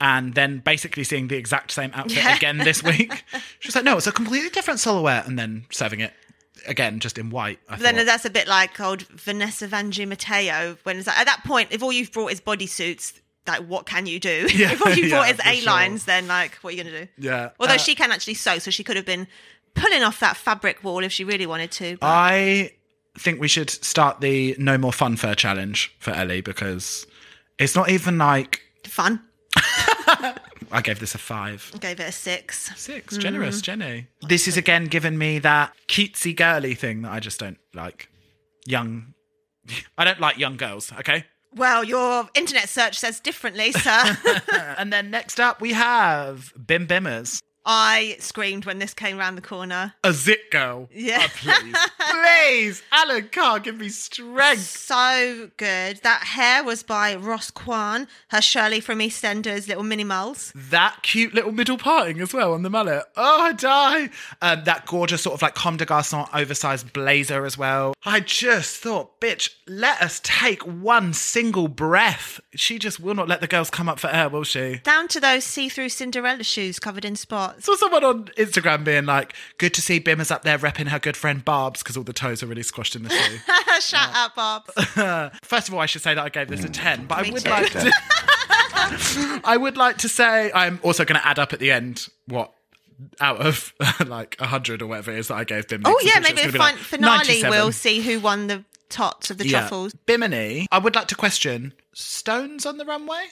And then basically seeing the exact same outfit Yeah. again this [LAUGHS] week. She's like, no, it's a completely different silhouette. And then serving it again, just in white. I Then that's a bit like old Vanessa Vanjie Mateo. When it's like, at that point, if all you've brought is bodysuits, like what can you do? [LAUGHS] Yeah, if all you've [LAUGHS] yeah, brought is A lines, then like what are you gonna do? Yeah. Although Uh, she can actually sew, so she could have been pulling off that fabric wall if she really wanted to. but- I think we should start the no more fun Fair challenge for Ellie because it's not even like Fun. [LAUGHS] I gave this a five. I gave it a six. Six, generous, mm. Jenny. This is again giving me that cutesy girly thing that I just don't like. Young, [LAUGHS] I don't like young girls. Okay. Well, your internet search says differently, sir. [LAUGHS] And then next up we have Bim Bimmers, I screamed when this came round the corner. a zit girl. Yeah. Oh, please, please, [LAUGHS] Alan Carr, give me strength. So good. That hair was by Ross Kwan, her Shirley from EastEnders, little mini moles. That cute little middle parting as well on the mullet. Oh, I die. Um, that gorgeous sort of like Comme des Garçons oversized blazer as well. I just thought, bitch, let us take one single breath. She just will not let the girls come up for air, will she? Down to those see-through Cinderella shoes covered in spots. Saw someone on Instagram being like, good to see Bimmers up there repping her good friend Barb's because all the toes are really squashed in the shoe. Shout out, Bob. First of all, I should say that I gave this a mm. 10, but I would too. like to. [LAUGHS] [LAUGHS] I would like to say I'm also going to add up at the end what out of [LAUGHS] like 100 or whatever it is that I gave Bimini. Oh yeah, maybe sure the fin- like finale we'll see who won the tots of the Yeah. truffles. Bimini, I would like to question stones on the runway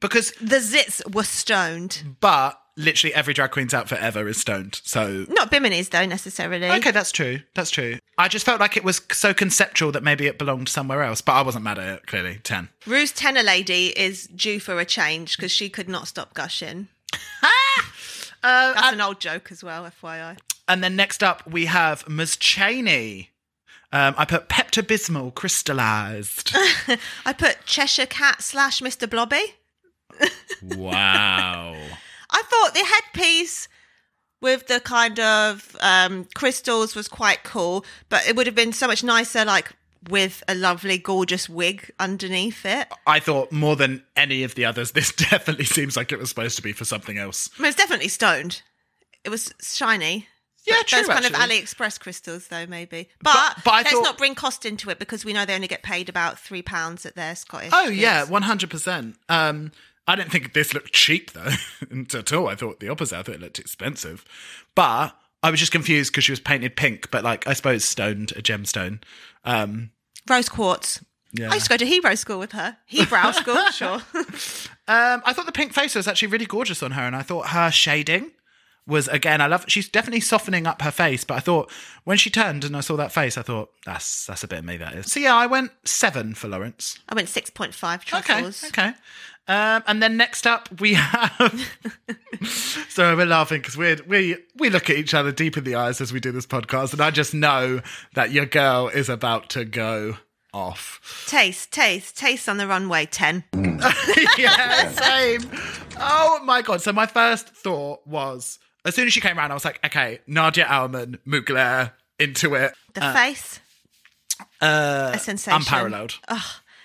because, The zits were stoned. but literally every drag queen's outfit ever is stoned. So Not Bimini's though necessarily. Okay, that's true. That's true. I just felt like it was so conceptual that maybe it belonged somewhere else, but I wasn't mad at it, clearly. 10. Ru's tenor lady is due for a change because she could not stop gushing. [LAUGHS] Uh, That's and, an old joke as well, FYI. and then next up, we have Ms. Chaney. Um, I put Pepto Bismol crystallized. [LAUGHS] I put Cheshire Cat slash Mr. Blobby. [LAUGHS] wow. I thought the headpiece with the kind of um, crystals was quite cool, but it would have been so much nicer, like with a lovely, gorgeous wig underneath it. I thought more than any of the others, [LAUGHS] this definitely seems like it was supposed to be for something else. I mean, it's definitely stoned. It was shiny. Yeah, But true. Those kind of actually. AliExpress crystals, though, maybe. But, but I let's thought- not bring cost into it because we know they only get paid about three pounds at their Scottish. Oh yeah, one hundred percent. I didn't think this looked cheap though [LAUGHS] at all. I thought the opposite. I thought it looked expensive, but I was just confused because she was painted pink, but like I suppose stoned a gemstone. Um, rose quartz. yeah. I used to go to Hebrew school with her. Hebrew school, sure. [LAUGHS] Um, I thought the pink face was actually really gorgeous on her, and I thought her shading was again. I love. She's definitely softening up her face, but I thought when she turned and I saw that face, I thought that's that's a bit of me. That is. So yeah, I went seven for Lawrence. I went six point five Okay, truffles. okay. Um, and then next up we have. [LAUGHS] so we're laughing because we we we look at each other deep in the eyes as we do this podcast, and I just know that your girl is about to go off. Tayce, Tayce, Tayce on the runway. Ten. [LAUGHS] yeah, same. Oh my god! So my first thought was as soon as she came around, I was like, okay, Nadja Auermann, Mugler, into it. The face, Uh, a sensation. unparalleled.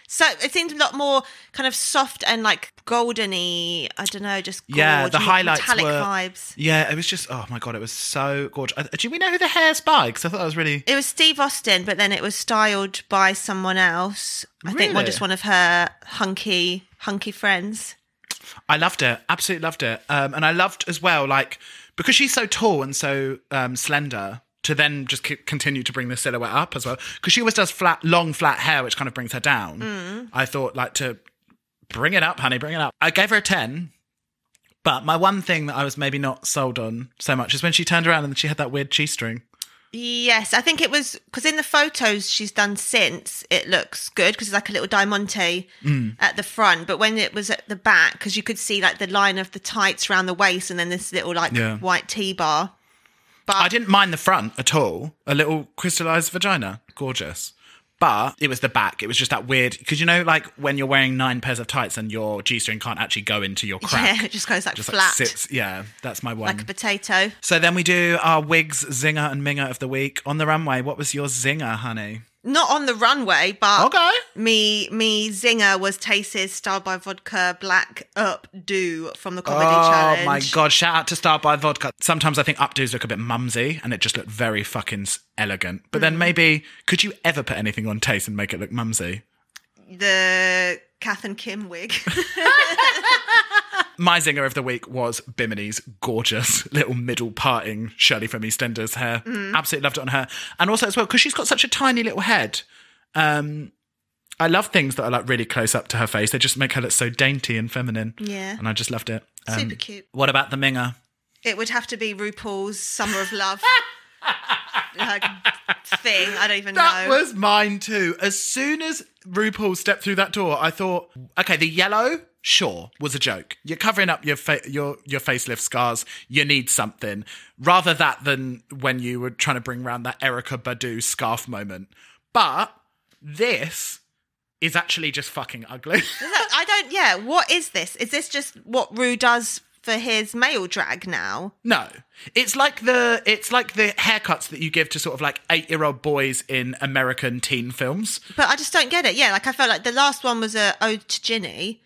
So it seemed a lot more kind of soft and like goldeny. I don't know, just Yeah, the gorgeous, highlights metallic were- vibes. Yeah, it was just, oh my God, it was so gorgeous. Uh, Do we know who the hair's by? Because I thought that was really. It was Steve Austin, but then it was styled by someone else. I think one Really? just one of her hunky hunky friends. I loved it. Absolutely loved it. Um, and I loved as well, like, because she's so tall and so um, slender, to then just c- continue to bring the silhouette up as well. Because she always does flat, long, flat hair, which kind of brings her down. I thought, like, to bring it up, honey, bring it up. I gave her a 10. But my one thing that I was maybe not sold on so much is when she turned around and she had that weird cheese string. Yes, I think it was because in the photos she's done since, it looks good because it's like a little diamante Mm. at the front. But when it was at the back, because you could see like the line of the tights around the waist and then this little like Yeah. white T bar. But I didn't mind the front at all. A little crystallized vagina. Gorgeous. But it was the back. It was just that weird. Because you know, like when you're wearing nine pairs of tights and your G string can't actually go into your crack. yeah, [LAUGHS] it just goes like just flat, like sits. Yeah, that's my one. like a potato. so then we do our wigs, zinger, and minger of the week on the runway. What was your zinger, honey? Not on the runway, but Okay. me me zinger was Tayce's styled by vodka black up do from the comedy oh challenge. Oh my god! Shout out to Star by Vodka. Sometimes I think updos look a bit mumsy, and it just looked very fucking elegant. But Mm. then maybe could you ever put anything on Tayce and make it look mumsy? The Kath and Kim wig. [LAUGHS] [LAUGHS] [LAUGHS] My zinger of the week was Bimini's gorgeous [LAUGHS] little middle parting Shirley from EastEnders hair. Absolutely loved it on her. And also as well, because she's got such a tiny little head. Um, I love things that are like really close up to her face. They just make her look so dainty and feminine. Yeah. And I just loved it. Um, Super cute. What about the Minger? It would have to be RuPaul's Summer of Love [LAUGHS] like, thing. I don't even That know. was mine too. As soon as RuPaul stepped through that door, I thought, okay, the yellow, sure, was a joke. You're covering up your fa- your your facelift scars. You need something. Rather that than when you were trying to bring around that Erykah Badu scarf moment. But this is actually just fucking ugly. [LAUGHS] I don't. Yeah. What is this? Is this just what Ru does for his male drag now? No, it's like the it's like the haircuts that you give to sort of like eight year old boys in American teen films. But I just don't get it. Yeah, like I felt like the last one was a ode to Ginny.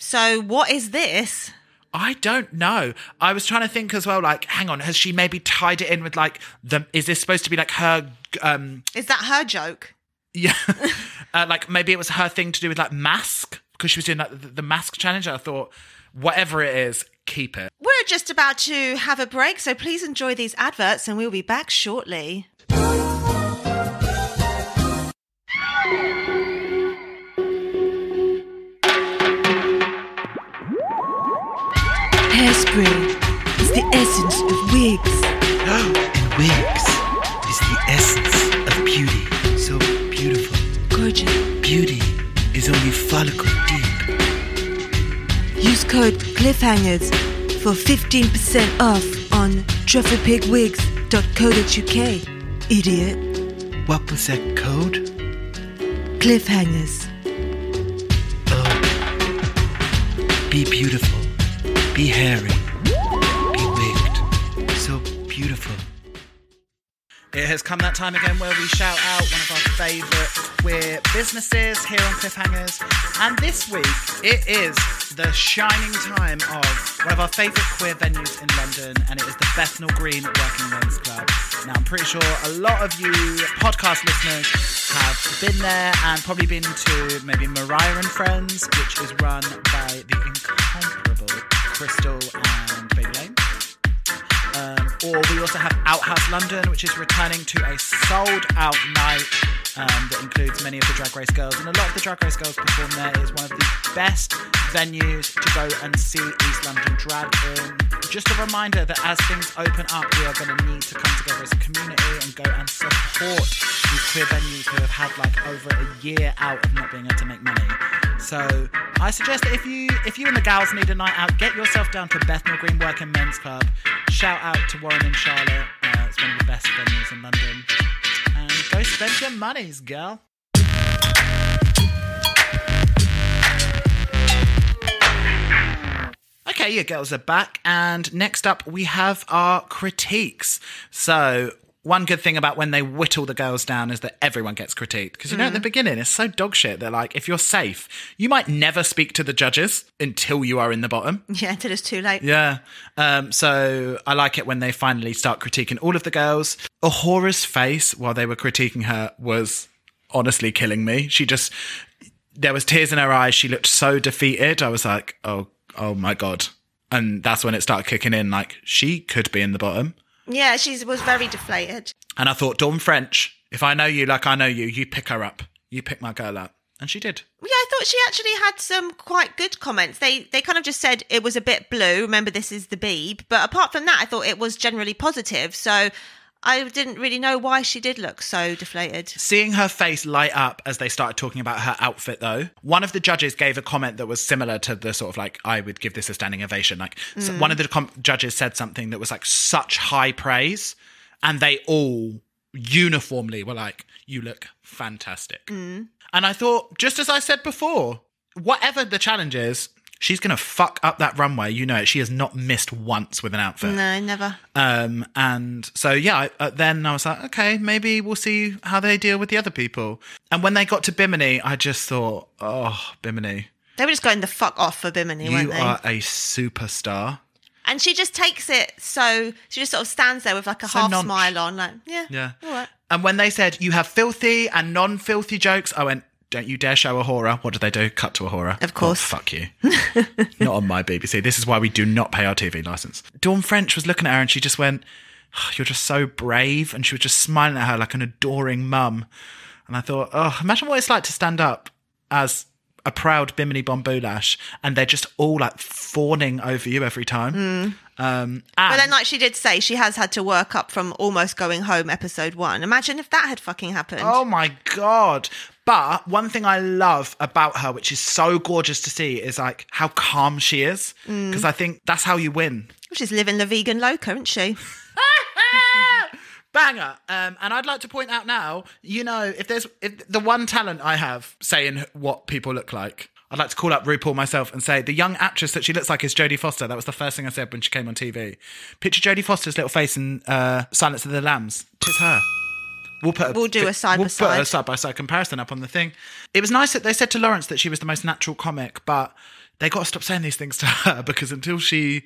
So what is this? I don't know. I was trying to think as well. Like, hang on, has she maybe tied it in with like the? Is this supposed to be like her? um Is that her joke? Yeah, [LAUGHS] [LAUGHS] uh, like maybe it was her thing to do with like mask because she was doing like the, the mask challenge. I thought, whatever it is, keep it. We're just about to have a break, so please enjoy these adverts, and we'll be back shortly. Hairspray is the essence of wigs. [GASPS] And wigs is the essence of beauty. So beautiful. Gorgeous. Beauty is only follicle deep. Use code CLIFFHANGERS for 15% off on trufflepigwigs.co.uk. Idiot. What was that code? Cliffhangers. Oh. Be beautiful. Be hairy. It has come that time again where we shout out one of our favourite queer businesses here on Cliffhangers. And this week, it is the shining time of one of our favourite queer venues in London, and it is the Bethnal Green Working Men's Club. Now, I'm pretty sure a lot of you podcast listeners have been there and probably been to maybe Mariah and Friends, which is run by the incomparable Crystal or we also have Outhouse London, which is returning to a sold out night um, that includes many of the Drag Race girls. And a lot of the Drag Race girls perform there. It is one of the best venues to go and see East London drag in. Just a reminder that as things open up, we are going to need to come together as a community and go and support these queer venues who have had like over a year out of not being able to make money. So I suggest that if you if you and the gals need a night out, get yourself down to Bethnal Green Working Men's Club. Shout out to Warren and Charlotte. Uh, it's one of the best venues in London. And go spend your monies, girl. Okay, your girls are back. And next up, we have our critiques. So, one good thing about when they whittle the girls down is that everyone gets critiqued. Because, you know, at the beginning, it's so dog shit. They're like, if you're safe, you might never speak to the judges until you are in the bottom. Yeah, until it's too late. Yeah. Um, so I like it when they finally start critiquing all of the girls. A'Whora's face while they were critiquing her was honestly killing me. She just, there was tears in her eyes. She looked so defeated. I was like, oh, oh my God. And that's when it started kicking in. Like, she could be in the bottom. Yeah, she was very deflated. And I thought, Dawn French, if I know you like I know you, you pick her up. You pick my girl up. And she did. Yeah, I thought she actually had some quite good comments. They they kind of just said it was a bit blue. Remember, this is the Beeb. But apart from that, I thought it was generally positive. So I didn't really know why she did look so deflated. Seeing her face light up as they started talking about her outfit, though, one of the judges gave a comment that was similar to the sort of like, I would give this a standing ovation. Like, so mm. one of the com- judges said something that was like such high praise, and they all uniformly were like, You look fantastic. Mm. And I thought, just as I said before, whatever the challenge is, she's going to fuck up that runway. You know it. She has not missed once with an outfit. No, never. Um, and so, yeah, I- uh, then I was like, okay, maybe we'll see how they deal with the other people. And when they got to Bimini, I just thought, oh, Bimini, They were just going the fuck off for Bimini, you weren't they? are a superstar. And she just takes it so she just sort of stands there with like a So half nonch. smile on, like, yeah, Yeah. all right. And when they said, you have filthy and non filthy jokes, I went, don't you dare show A'Whora. What did they do? Cut to A'Whora. Of course. Oh, fuck you. [LAUGHS] not on my BBC. This is why we do not pay our TV license. Dawn French was looking at her and she just went, "Oh, You're just so brave. And she was just smiling at her like an adoring mum. And I thought, Oh, imagine what it's like to stand up as a proud Bimini Bon Boulash and they're just all like fawning over you every time. Um, But then, like she did say, she has had to work up from almost going home episode one. Imagine if that had fucking happened. Oh my god. But one thing I love about her, which is so gorgeous to see, is like how calm she is. Because I think that's how you win. She's living the vegan loca, isn't she? [LAUGHS] Banger. Um, and I'd like to point out now, you know, if there's if the one talent I have saying what people look like, I'd like to call up RuPaul myself and say the young actress that she looks like is Jodie Foster. That was the first thing I said when she came on TV. Picture Jodie Foster's little face in uh, Silence of the Lambs. Tis her. We'll put We'll do a side we'll by put a side. side by side comparison up on the thing. It was nice that they said to Lawrence that she was the most natural comic, but they got to stop saying these things to her [LAUGHS] because until she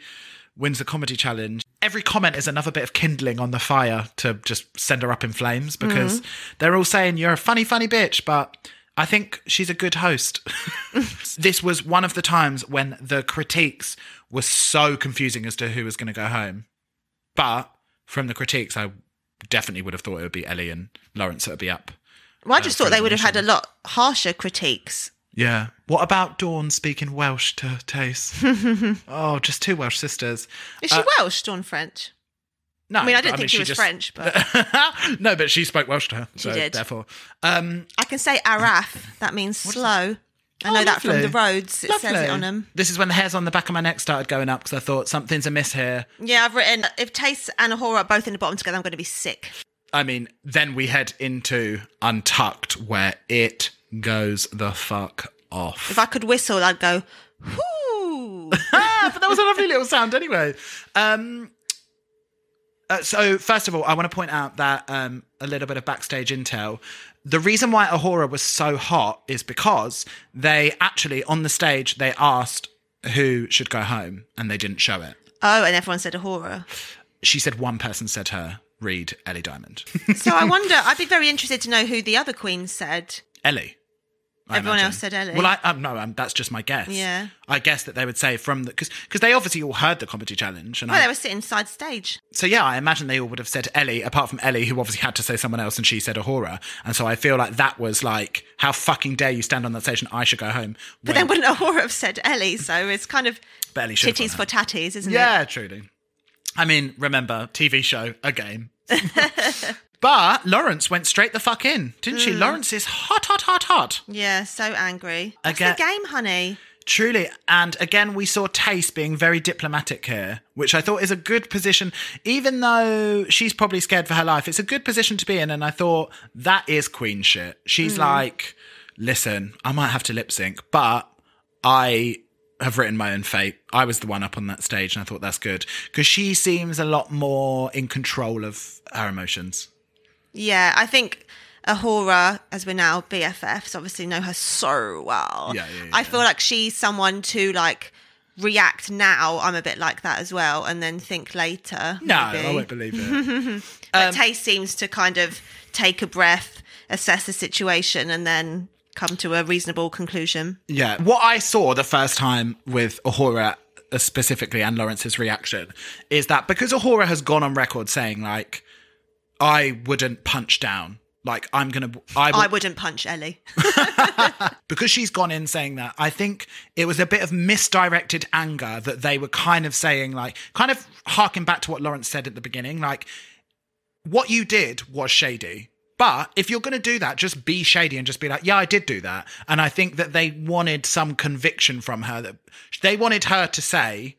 wins the comedy challenge, every comment is another bit of kindling on the fire to just send her up in flames because mm-hmm. they're all saying you're a funny, funny bitch, but. I think she's a good host. [LAUGHS] this was one of the times when the critiques were so confusing as to who was going to go home. But from the critiques, I definitely would have thought it would be Ellie and Lawrence that would be up. Well, I just Uh, thought they would have had a lot harsher critiques. Yeah. What about Dawn speaking Welsh to Tayce? [LAUGHS] oh, just two Welsh sisters. Is she Welsh, Dawn French? No, I mean, I didn't think she was just- French, but [LAUGHS] no, but she spoke Welsh to her. So did. Therefore, um, I can say Araf. That means slow. I know Oh, that from the roads. It says it on them. This is when the hairs on the back of my neck started going up because I thought something's amiss here. Yeah, I've written if Tayce and A'Whora are both in the bottom together, I'm going to be sick. I mean, then we head into Untucked, where it goes the fuck off. If I could whistle, I'd go, whoo. [LAUGHS] ah, but that was a lovely little sound anyway. Um, uh, so, first of all, I want to point out that um, a little bit of backstage intel. The reason why A'Whora was so hot is because they actually, on the stage, they asked who should go home and they didn't show it. oh, and everyone said A'Whora. She said one person said her, read Ellie Diamond. So I wonder, I'd be very interested to know who the other queens said. Ellie. I Everyone imagine. else said Ellie. Well, I um, no, um, that's just my guess. Yeah. I guess that they would say from the because because they obviously all heard the comedy challenge, and Well, I, they were sitting side stage. So yeah, I imagine they all would have said Ellie, apart from Ellie, who obviously had to say someone else, and she said A'Whora. And so I feel like that was like, how fucking dare you stand on that stage and I should go home. But then wouldn't A'Whora have said Ellie? So it's kind of But Ellie should titties for tatties, isn't it? yeah, truly. I mean, remember TV show, a game. [LAUGHS] [LAUGHS] but Lawrence went straight the fuck in, didn't she? Mm. Lawrence is hot, hot, hot, hot. Yeah, so angry. That's Again- the game, honey. Truly. And again, we saw Tayce being very diplomatic here, which I thought is a good position. Even though she's probably scared for her life, it's a good position to be in. And I thought that is queen shit. She's mm. like, listen, I might have to lip sync, but I have written my own fate. I was the one up on that stage, and I thought that's good because she seems a lot more in control of her emotions. Yeah, I think A'Whora, as we're now BFFs, obviously know her so well. Yeah, yeah, I feel like she's someone to like react now. I'm a bit like that as well, and then think later. No, maybe. I won't believe it. [LAUGHS] But Um, Tayce seems to kind of take a breath, assess the situation, and then come to a reasonable conclusion. Yeah. What I saw the first time with A'Whora uh, specifically and Lawrence's reaction is that because A'Whora has gone on record saying like, I wouldn't punch down. Like I'm gonna, I, I would, wouldn't punch Ellie. [LAUGHS] because she's gone in saying that. I think it was a bit of misdirected anger that they were kind of saying like, kind of harking back to what Lawrence said at the beginning. Like, what you did was shady. But if you're going to do that, just be shady and just be like, yeah, I did do that. And I think that they wanted some conviction from her that they wanted her to say,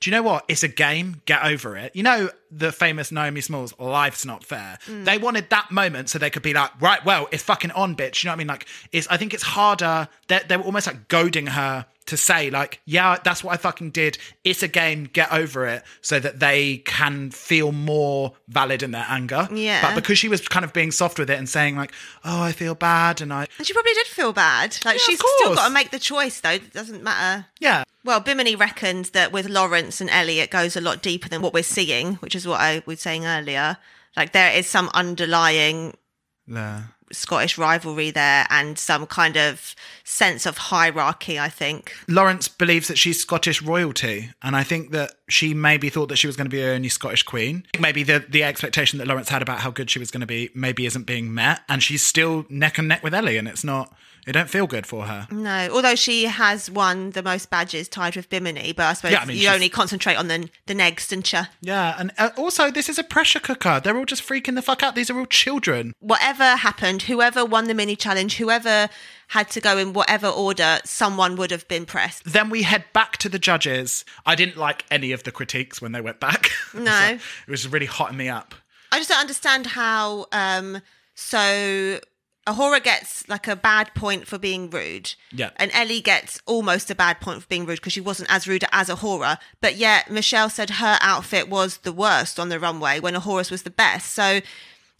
do you know what? It's a game. Get over it. You know, the famous Naomi Smalls, life's not fair. Mm. They wanted that moment so they could be like, right, well, it's fucking on, bitch. You know what I mean? Like, it's, I think it's harder. They, they were almost like goading her to say, like, yeah, that's what I fucking did. It's a game. Get over it so that they can feel more valid in their anger. Yeah. But because she was kind of being soft with it and saying, like, oh, I feel bad. And I, And she probably did feel bad. Like Yeah, she's still got to make the choice, though. It doesn't matter. yeah. Well, Bimini reckons that with Lawrence and Ellie, it goes a lot deeper than what we're seeing, which is what I was saying earlier. Like there is some underlying Yeah. Scottish rivalry there and some kind of sense of hierarchy, I think. Lawrence believes that she's Scottish royalty, and I think that she maybe thought that she was going to be the only Scottish queen. Maybe the the expectation that Lawrence had about how good she was going to be maybe isn't being met, and she's still neck and neck with Ellie, and it's not. It don't feel good for her. No, although she has won the most badges tied with Bimini, but I suppose Yeah, I mean, you she's- only concentrate on the the next, don't you? Yeah, and uh, also this is a pressure cooker. They're all just freaking the fuck out. These are all children. Whatever happened, whoever won the mini challenge, whoever had to go in whatever order, someone would have been pressed. Then we head back to the judges. I didn't like any of the critiques when they went back. [LAUGHS] No. it was really hotting me up. I just don't understand how. Um, so A'Whora gets like a bad point for being rude. Yeah. And Ellie gets almost a bad point for being rude because she wasn't as rude as A'Whora. But yet Michelle said her outfit was the worst on the runway when A'Whora's was the best. So,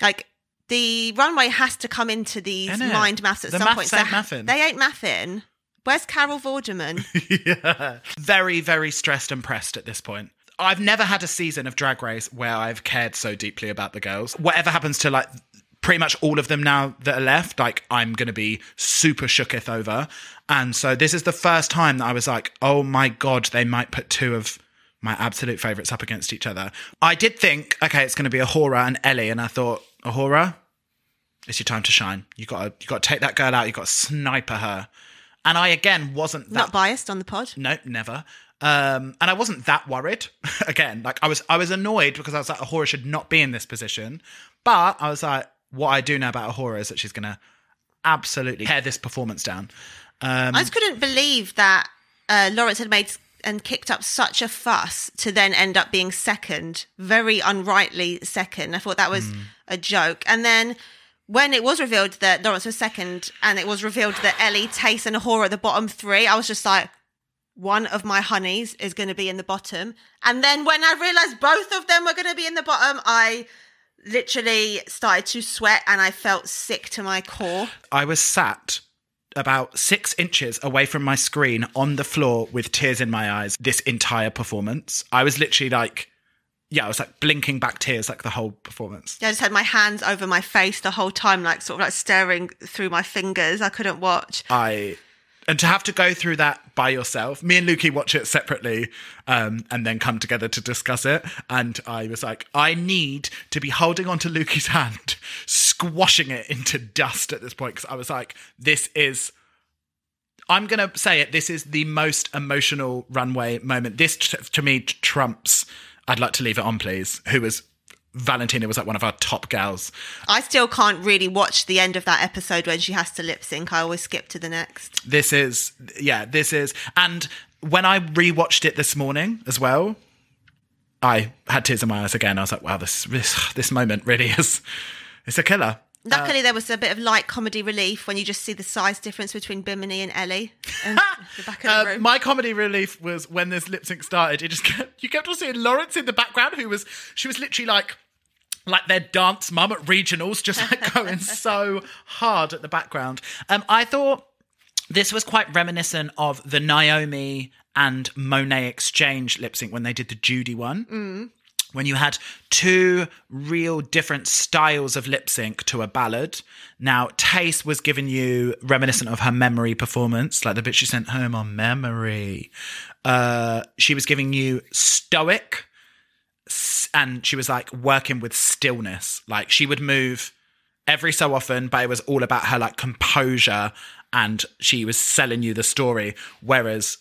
like. The runway has to come into these mind maths at The some maths point. ain't. They ain't mathing. Where's Carol Vorderman? [LAUGHS] yeah. Very, very stressed and pressed at this point. I've never had a season of Drag Race where I've cared so deeply about the girls. Whatever happens to like pretty much all of them now that are left, like I'm going to be super shooketh over. And so this is the first time that I was like, oh my God, they might put two of my absolute favourites up against each other. I did think, okay, it's going to be A'Whora and Ellie. And I thought, A'Whora, it's your time to shine. You got to you got to take that girl out. You got to sniper her. And I again wasn't that Not biased on the pod. no, never. Um, and I wasn't that worried. [LAUGHS] Again, like I was, I was annoyed because I was like, A'Whora should not be in this position. But I was like, what I do know about A'Whora is that she's gonna absolutely tear this performance down. Um, I just couldn't believe that uh, Lawrence had made and kicked up such a fuss to then end up being second, very unrightly second. I thought that was a joke. And then when it was revealed that Lawrence was second and it was revealed that Ellie, Tayce, and A'Whora are the bottom three, I was just like, one of my honeys is going to be in the bottom. And then when I realized both of them were going to be in the bottom, I literally started to sweat and I felt sick to my core. I was sat about six inches away from my screen on the floor with tears in my eyes this entire performance. I was literally like, yeah, I was like blinking back tears like the whole performance. Yeah, I just had my hands over my face the whole time, like sort of like staring through my fingers. I couldn't watch. I and to have to go through that by yourself. Me and Lukey watch it separately, um, and then come together to discuss it. And I was like, I need to be holding onto Lukey's [LAUGHS] hand, squashing it into dust at this point because I was like, this is. I'm gonna say it. This is the most emotional runway moment. This t- to me trumps. I'd like to leave it on, please. Who was Valentina was like one of our top gals. I still can't really watch the end of that episode when she has to lip sync. I always skip to the next. This is yeah, this is and when I rewatched it this morning as well, I had tears in my eyes again. I was like, wow, this this this moment really is it's a killer. Luckily, there was a bit of light comedy relief when you just see the size difference between Bimini and Ellie [LAUGHS] the back of the Uh, room. my comedy relief was when this lip sync started. It just kept, you kept on seeing Lawrence in the background, who was she was literally like like their dance mum at regionals, just like [LAUGHS] going so hard at the background. Um, I thought this was quite reminiscent of the Naomi and Monét X Change lip sync when they did the Judy one. When you had two real different styles of lip sync to a ballad. Now, Tayce was giving you reminiscent of her memory performance, like the bit she sent home on memory. Uh, she was giving you stoic, and she was like working with stillness. Like she would move every so often, but it was all about her like composure and she was selling you the story. Whereas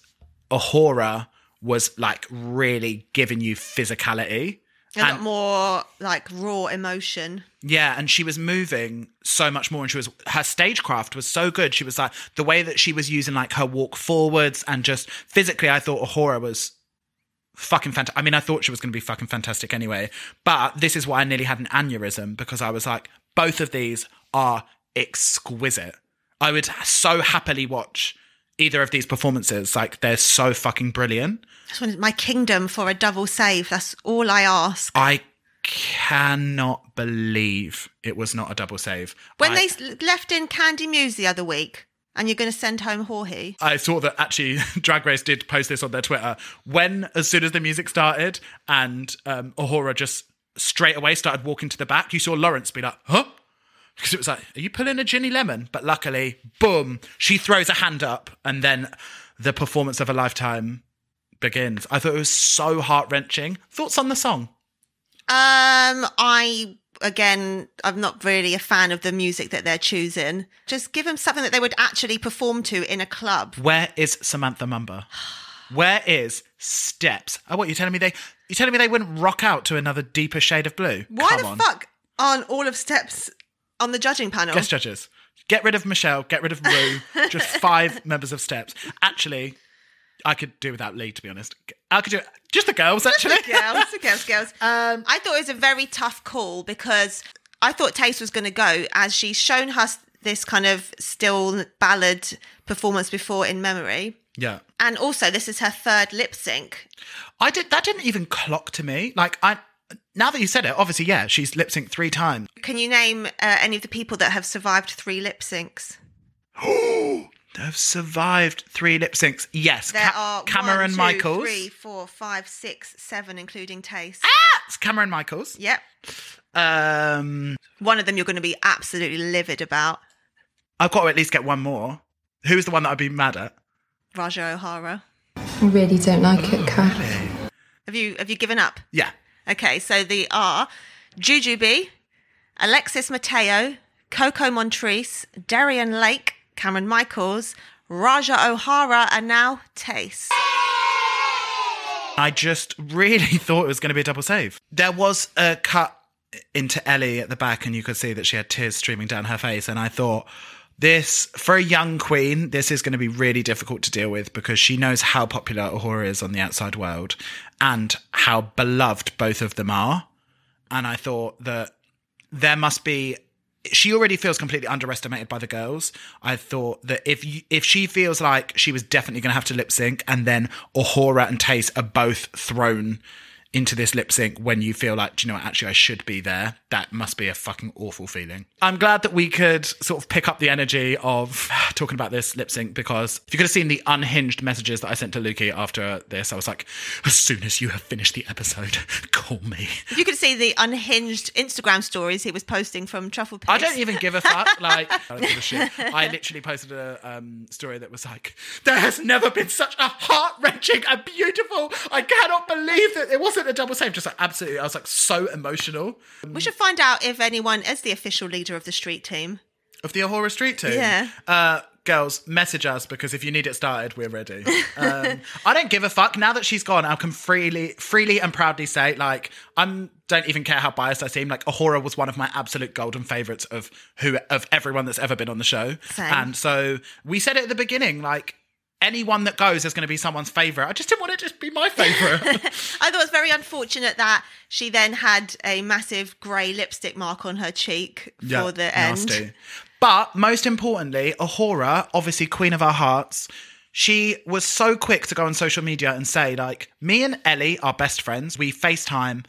A'Whora was like really giving you physicality. A lot more like raw emotion. Yeah, and she was moving so much more, and she was her stagecraft was so good. She was like the way that she was using like her walk forwards and just physically. I thought A'Whora was fucking fantastic. I mean, I thought she was going to be fucking fantastic anyway. But this is why I nearly had an aneurysm because I was like, both of these are exquisite. I would so happily watch either of these performances. Like they're so fucking brilliant. My kingdom for a double save. That's all I ask. I cannot believe it was not a double save. When I- they left in Kandy Muse the other week, and you're going to send home Jorge. I saw that actually [LAUGHS] Drag Race did post this on their Twitter. When, as soon as the music started and um, A'Whora just straight away started walking to the back, you saw Lawrence be like, huh? Because it was like, are you pulling a Ginny Lemon? But luckily, boom, she throws a hand up and then the performance of a lifetime begins. I thought it was so heart wrenching. Thoughts on the song? Um, I again, I'm not really a fan of the music that they're choosing. Just give them something that they would actually perform to in a club. Where is Samantha Mumba? Where is Steps? Oh, what you telling me they? you're telling me they wouldn't rock out to another deeper shade of blue? Why Come the on. fuck aren't all of Steps on the judging panel? Guest judges. Get rid of Michelle. Get rid of Ru. just [LAUGHS] five members of Steps. Actually, I could do without Lee. To be honest, I could do just the girls. Actually, girls, the girls, girls. [LAUGHS] Um, I thought it was a very tough call because I thought Tayce was going to go as she's shown us this kind of still ballad performance before in memory. yeah. And also, this is her third lip sync. I did. That didn't even clock to me. Like I. Now that you said it, obviously, yeah, she's lip synced three times. Can you name uh, any of the people that have survived three lip syncs? [GASPS] They've survived three lip syncs. Yes, There Ca- are Cameron one, two, Michaels. three, four, five, six, seven, including Tayce. It's Cameron Michaels. Yep. Um, One of them you're going to be absolutely livid about. I've got to at least get one more. Who's the one that I'd be mad at? Ra'Jah O'Hara. I really don't like it, Kat. Have you have you given up? Yeah. Okay, so the are Jujubee, Alexis Mateo, Coco Montrese, Darienne Lake, Cameron Michaels, Ra'Jah O'Hara, and now Tayce. I just really [LAUGHS] thought it was going to be a double save. There was a cut into Ellie at the back, and you could see that she had tears streaming down her face. And I thought, this, for a young queen, this is going to be really difficult to deal with because she knows how popular A'Whora is on the outside world and how beloved both of them are. And I thought that there must be she already feels completely underestimated by the girls. I thought that if you, if she feels like she was definitely going to have to lip sync, and then A'Whora and Tayce are both thrown into this lip sync when you feel like, "Do you know, what, actually, I should be there. That must be a fucking awful feeling. I'm glad that we could sort of pick up the energy of [SIGHS] talking about this lip sync because if you could have seen the unhinged messages that I sent to Lukey after this, I was like, as soon as you have finished the episode, [LAUGHS] call me. If you could see the unhinged Instagram stories he was posting from Truffle. I don't even give a fuck. [LAUGHS] Like, I don't give a shit. I literally posted a um, story that was like, "There has never been such a heart wrenching and beautiful. I cannot believe that it wasn't a double save." Just like absolutely, I was like so emotional. We should find out if anyone is the official leader of the street team. Of the A'Whora Street team, Yeah. Uh, girls, message us because if you need it started, we're ready. [LAUGHS] Um, I don't give a fuck now that she's gone. I can freely, freely and proudly say, like, I'm don't even care how biased I seem. Like, A'Whora was one of my absolute golden favorites of who of everyone that's ever been on the show. Same. And so we said it at the beginning, like. Anyone that goes is going to be someone's favorite. I just didn't want it to just be my favorite. [LAUGHS] I thought it was very unfortunate that she then had a massive grey lipstick mark on her cheek for the end. But most importantly, A'Whora, obviously queen of our hearts, she was so quick to go on social media and say, like, me and Ellie are best friends. We FaceTime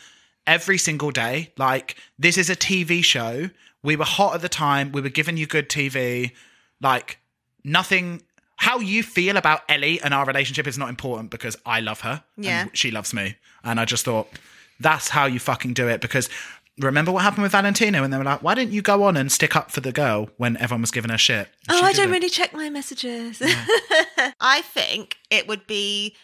every single day. Like, this is a TV show. We were hot at the time. We were giving you good TV. Like, nothing. How you feel about Ellie and our relationship is not important because I love her. and Yeah. she loves me. And I just thought, that's how you fucking do it. Because remember what happened with Valentino and they were like, why didn't you go on and stick up for the girl when everyone was giving her shit? Oh, I don't it. really check my messages. [LAUGHS] I think it would be,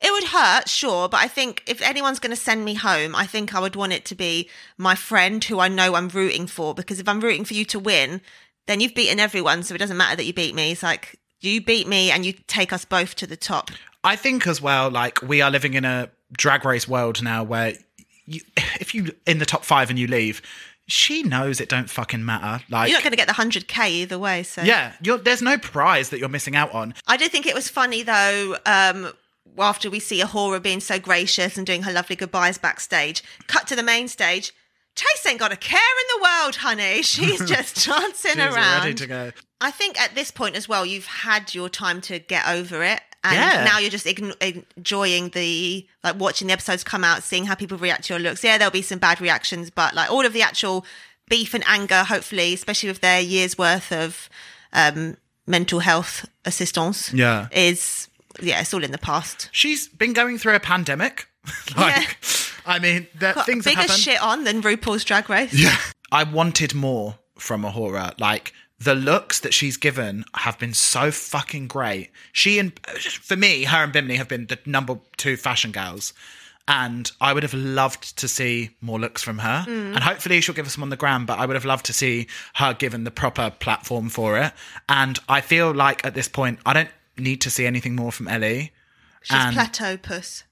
it would hurt, sure, but I think if anyone's going to send me home, I think I would want it to be my friend who I know I'm rooting for. Because if I'm rooting for you to win, then you've beaten everyone, so it doesn't matter that you beat me. It's like you beat me and you take us both to the top. I think as well, like we are living in a drag race world now where you, if you in the top five and you leave, she knows it don't fucking matter. Like, You're not going to get the 100k either way. So yeah, you're, there's no prize that you're missing out on. I do think it was funny though. Um, after we see A'Whora being so gracious and doing her lovely goodbyes backstage, cut to the main stage. Chase ain't got a care in the world, honey. [LAUGHS] She's [LAUGHS] just dancing She's around. ready to go. I think at this point as well, you've had your time to get over it. And Yeah. now you're just ign- enjoying the, like, watching the episodes come out, seeing how people react to your looks. Yeah, there'll be some bad reactions, but, like, all of the actual beef and anger, hopefully, especially with their year's worth of um, mental health assistance, Yeah. is, yeah, it's all in the past. She's been going through a pandemic. [LAUGHS] like, I mean, that Got things have bigger shit on than RuPaul's Drag Race. Yeah. I wanted more from A'Whora. Like the looks that she's given have been so fucking great. She and for me, her and Bimini have been the number two fashion gals. And I would have loved to see more looks from her. Mm. And hopefully she'll give us some on the gram, but I would have loved to see her given the proper platform for it. And I feel like at this point, I don't need to see anything more from Ellie. She's And- plateau puss.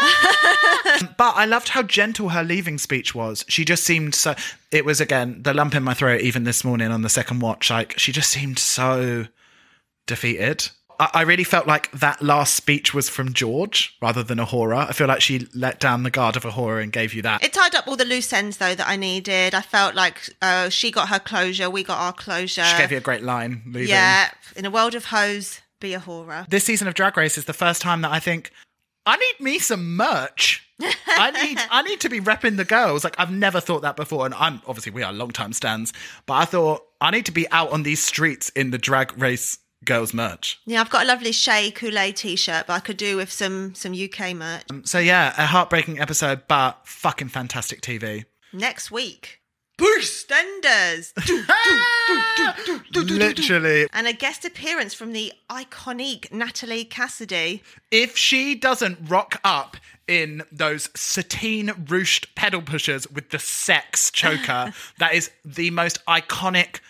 [LAUGHS] But I loved how gentle her leaving speech was. She just seemed so. It was again the lump in my throat. Even this morning on the second watch, like she just seemed so defeated. I, I really felt like that last speech was from George rather than A'Whora. I feel like she let down the guard of A'Whora and gave you that. It tied up all the loose ends though that I needed. I felt like uh, she got her closure, we got our closure. she gave you a great line. Leaving. yeah, in a world of hoes, be A'Whora. This season of Drag Race is the first time that I think I need me some merch. I need I need to be repping the girls. Like I've never thought that before, and I'm obviously we are long time stands, but I thought I need to be out on these streets in the Drag Race girls merch. Yeah, I've got a lovely Shea Couleé t-shirt, but I could do with some some UK merch. Um, so yeah, a heartbreaking episode, but fucking fantastic TV. Next week. Boostenders! Literally, and a guest appearance from the iconic Natalie Cassidy. if she doesn't rock up in those sateen ruched pedal pushers with the sex choker, [LAUGHS] that is the most iconic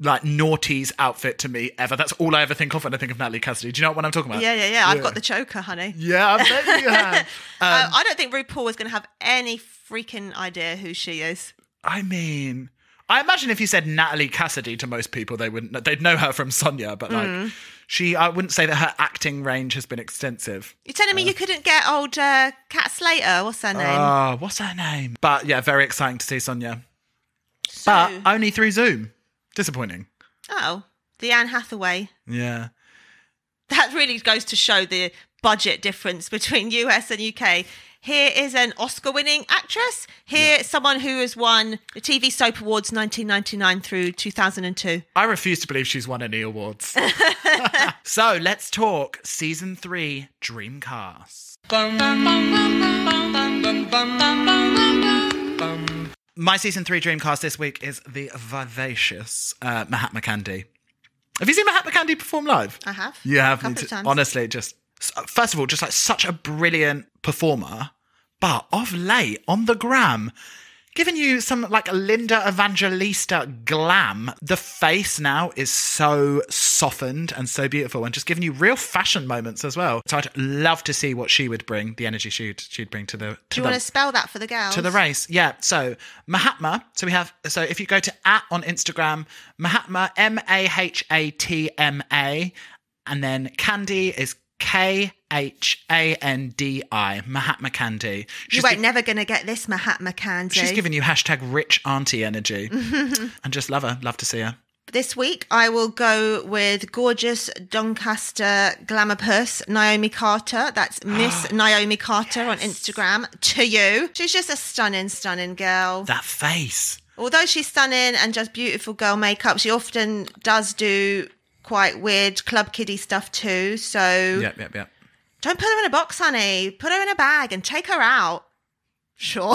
like naughties outfit to me ever. That's all I ever think of when I think of Natalie Cassidy. Do you know what I'm talking about? Yeah, yeah, yeah. I've got the choker, honey. Yeah, I bet you have. [LAUGHS] uh, I don't think RuPaul is going to have any freaking idea who she is. I mean, I imagine if you said Natalie Cassidy to most people, they wouldn't. They'd know her from Sonia, but like Mm. she, I wouldn't say that her acting range has been extensive. You're telling me you couldn't get old uh, Kat Slater? What's her name? Oh, what's her name? But yeah, very exciting to see Sonia. So- But only through Zoom. Disappointing. oh, the Anne Hathaway. Yeah. That really goes to show the budget difference between [LAUGHS] US and UK. Here is an Oscar winning actress. Here, someone who has won the TV Soap Awards 1999 through 2002. I refuse to believe she's won any awards. [LAUGHS] so let's talk season three Dreamcast. My season three Dreamcast this week is the vivacious uh, Mahatma Khandi. Have you seen Mahatma Khandi perform live? I have. You have. Couple me of times. Honestly, just first of all, just like such a brilliant performer, but of late on the gram, giving you some like Linda Evangelista glam. The face now is so softened and so beautiful, and just giving you real fashion moments as well. So I'd love to see what she would bring, the energy she'd she'd bring to the. To Do you the, want to spell that for the girls? to the race. Yeah. So Mahatma. So we have. So if you go to at on Instagram, Mahatma M A H A T M A, and then Khandi is K H A N D I, Mahatma Khandi. You She's, ain't gi- never gonna get this Mahatma Khandi. she's giving you hashtag rich auntie energy. [LAUGHS] and just love her. Love to see her. This week, I will go with gorgeous Doncaster glamour puss Naomi Carter. That's Miss [GASPS] Naomi Carter on Instagram. To you, she's just a stunning, stunning girl. That face. Although she's stunning and just beautiful girl makeup, she often does do quite weird club kiddie stuff too. So Yep, yep, yep. don't put her in a box, honey. Put her in a bag and take her out. Sure.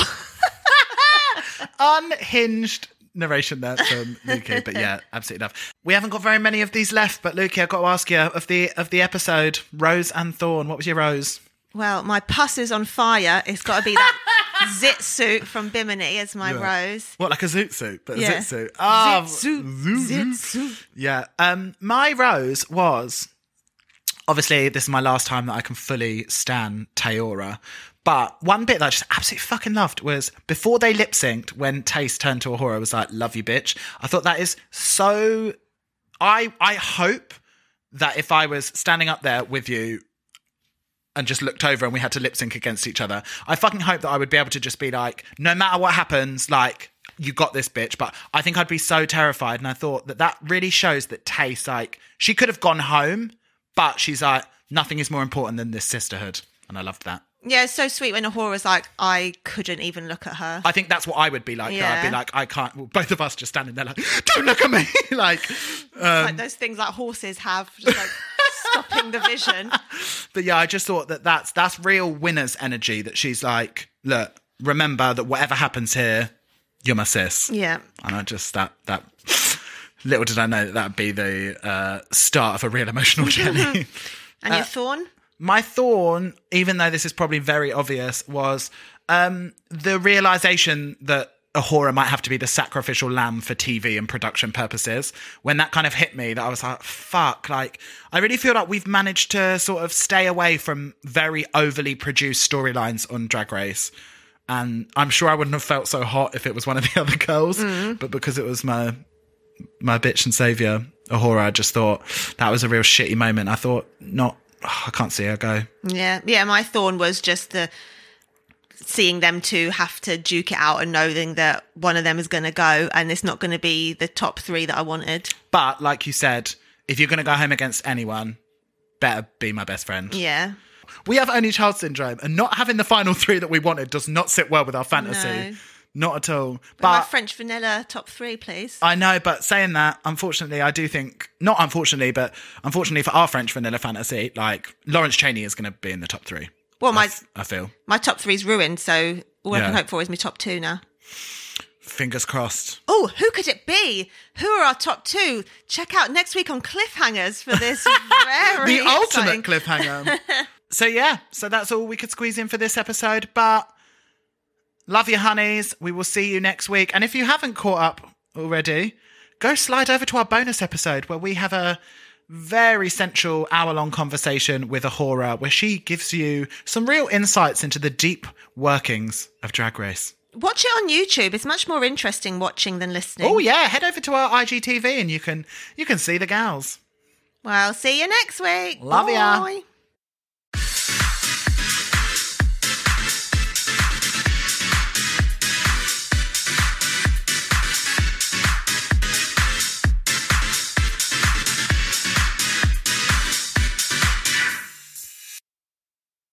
[LAUGHS] Unhinged narration there from Lukey, but yeah, absolutely love. We haven't got very many of these left, but Lukey, I've got to ask you of the of the episode, Rose and Thorn. What was your rose? Well, my pus is on fire. It's got to be that [LAUGHS] zit suit from Bimini as my rose. What, like a zoot suit, but a Yeah. zit suit? Ah, Zit suit, zit suit. Yeah. Um, my rose was obviously this is my last time that I can fully stand Taora. But one bit that I just absolutely fucking loved was before they lip synced when Tayce turned to A'Whora was like, "Love you, bitch." I thought that is so. I I hope that if I was standing up there with you and just looked over and we had to lip sync against each other, I fucking hope that I would be able to just be like, no matter what happens, like you got this bitch. But I think I'd be so terrified, and I thought that that really shows that Tayce like she could have gone home, but she's like nothing is more important than this sisterhood, and I loved that. Yeah, it's so sweet when A'Whora's like, I couldn't even look at her. I think that's what I would be like. though. I'd be like, I can't. Well, both of us just standing there like, [LAUGHS] don't look at me, [LAUGHS] like. um, like those things that horses have, just like stopping the vision. [LAUGHS] But yeah, I just thought that that's that's real winner's energy. That she's like, look, remember that whatever happens here, you're my sis. Yeah. And I just that that little did I know that that'd be the uh, start of a real emotional [LAUGHS] journey. And Uh, your thorn? My thorn, even though this is probably very obvious, was um, the realization that A'Whora might have to be the sacrificial lamb for TV and production purposes. When that kind of hit me, that I was like, fuck, like, I really feel like we've managed to sort of stay away from very overly produced storylines on Drag Race. And I'm sure I wouldn't have felt so hot if it was one of the [LAUGHS] other girls, mm. but because it was my my bitch and savior, A'Whora, I just thought that was a real shitty moment. I thought, not, [SIGHS] I can't see her go. Yeah. Yeah, my thorn was just the seeing them two have to duke it out and knowing that one of them is going to go and it's not going to be the top three that I wanted. But like you said, if you're going to go home against anyone, better be my best friend. Yeah. We have only child syndrome, and not having the final [LAUGHS] three that we wanted does not sit well with our fantasy. No. Not at all. my But French vanilla top three, please. I know, but saying that, unfortunately, I do think, not unfortunately, but unfortunately for our French vanilla fantasy, like Lawrence Chaney is going to be in the top three. Well, my f- I feel. my top three's ruined, so all I can Yeah. hope for is my top two now. Fingers crossed. Oh, who could it be? Who are our top two? Check out next week on Cliffhangers for this [LAUGHS] very the ultimate exciting- cliffhanger. [LAUGHS] so yeah, so that's all we could squeeze in for this episode. But love you, honeys. We will see you next week. And if you haven't caught up already, go slide over to our bonus episode where we have a very central hour-long conversation with A'Whora, where she gives you some real insights into the deep workings of Drag Race. Watch it on YouTube. It's much more interesting watching than listening. Oh yeah, head over to our IGTV and you can you can see the gals. Well, see you next week. Love ya. Bye.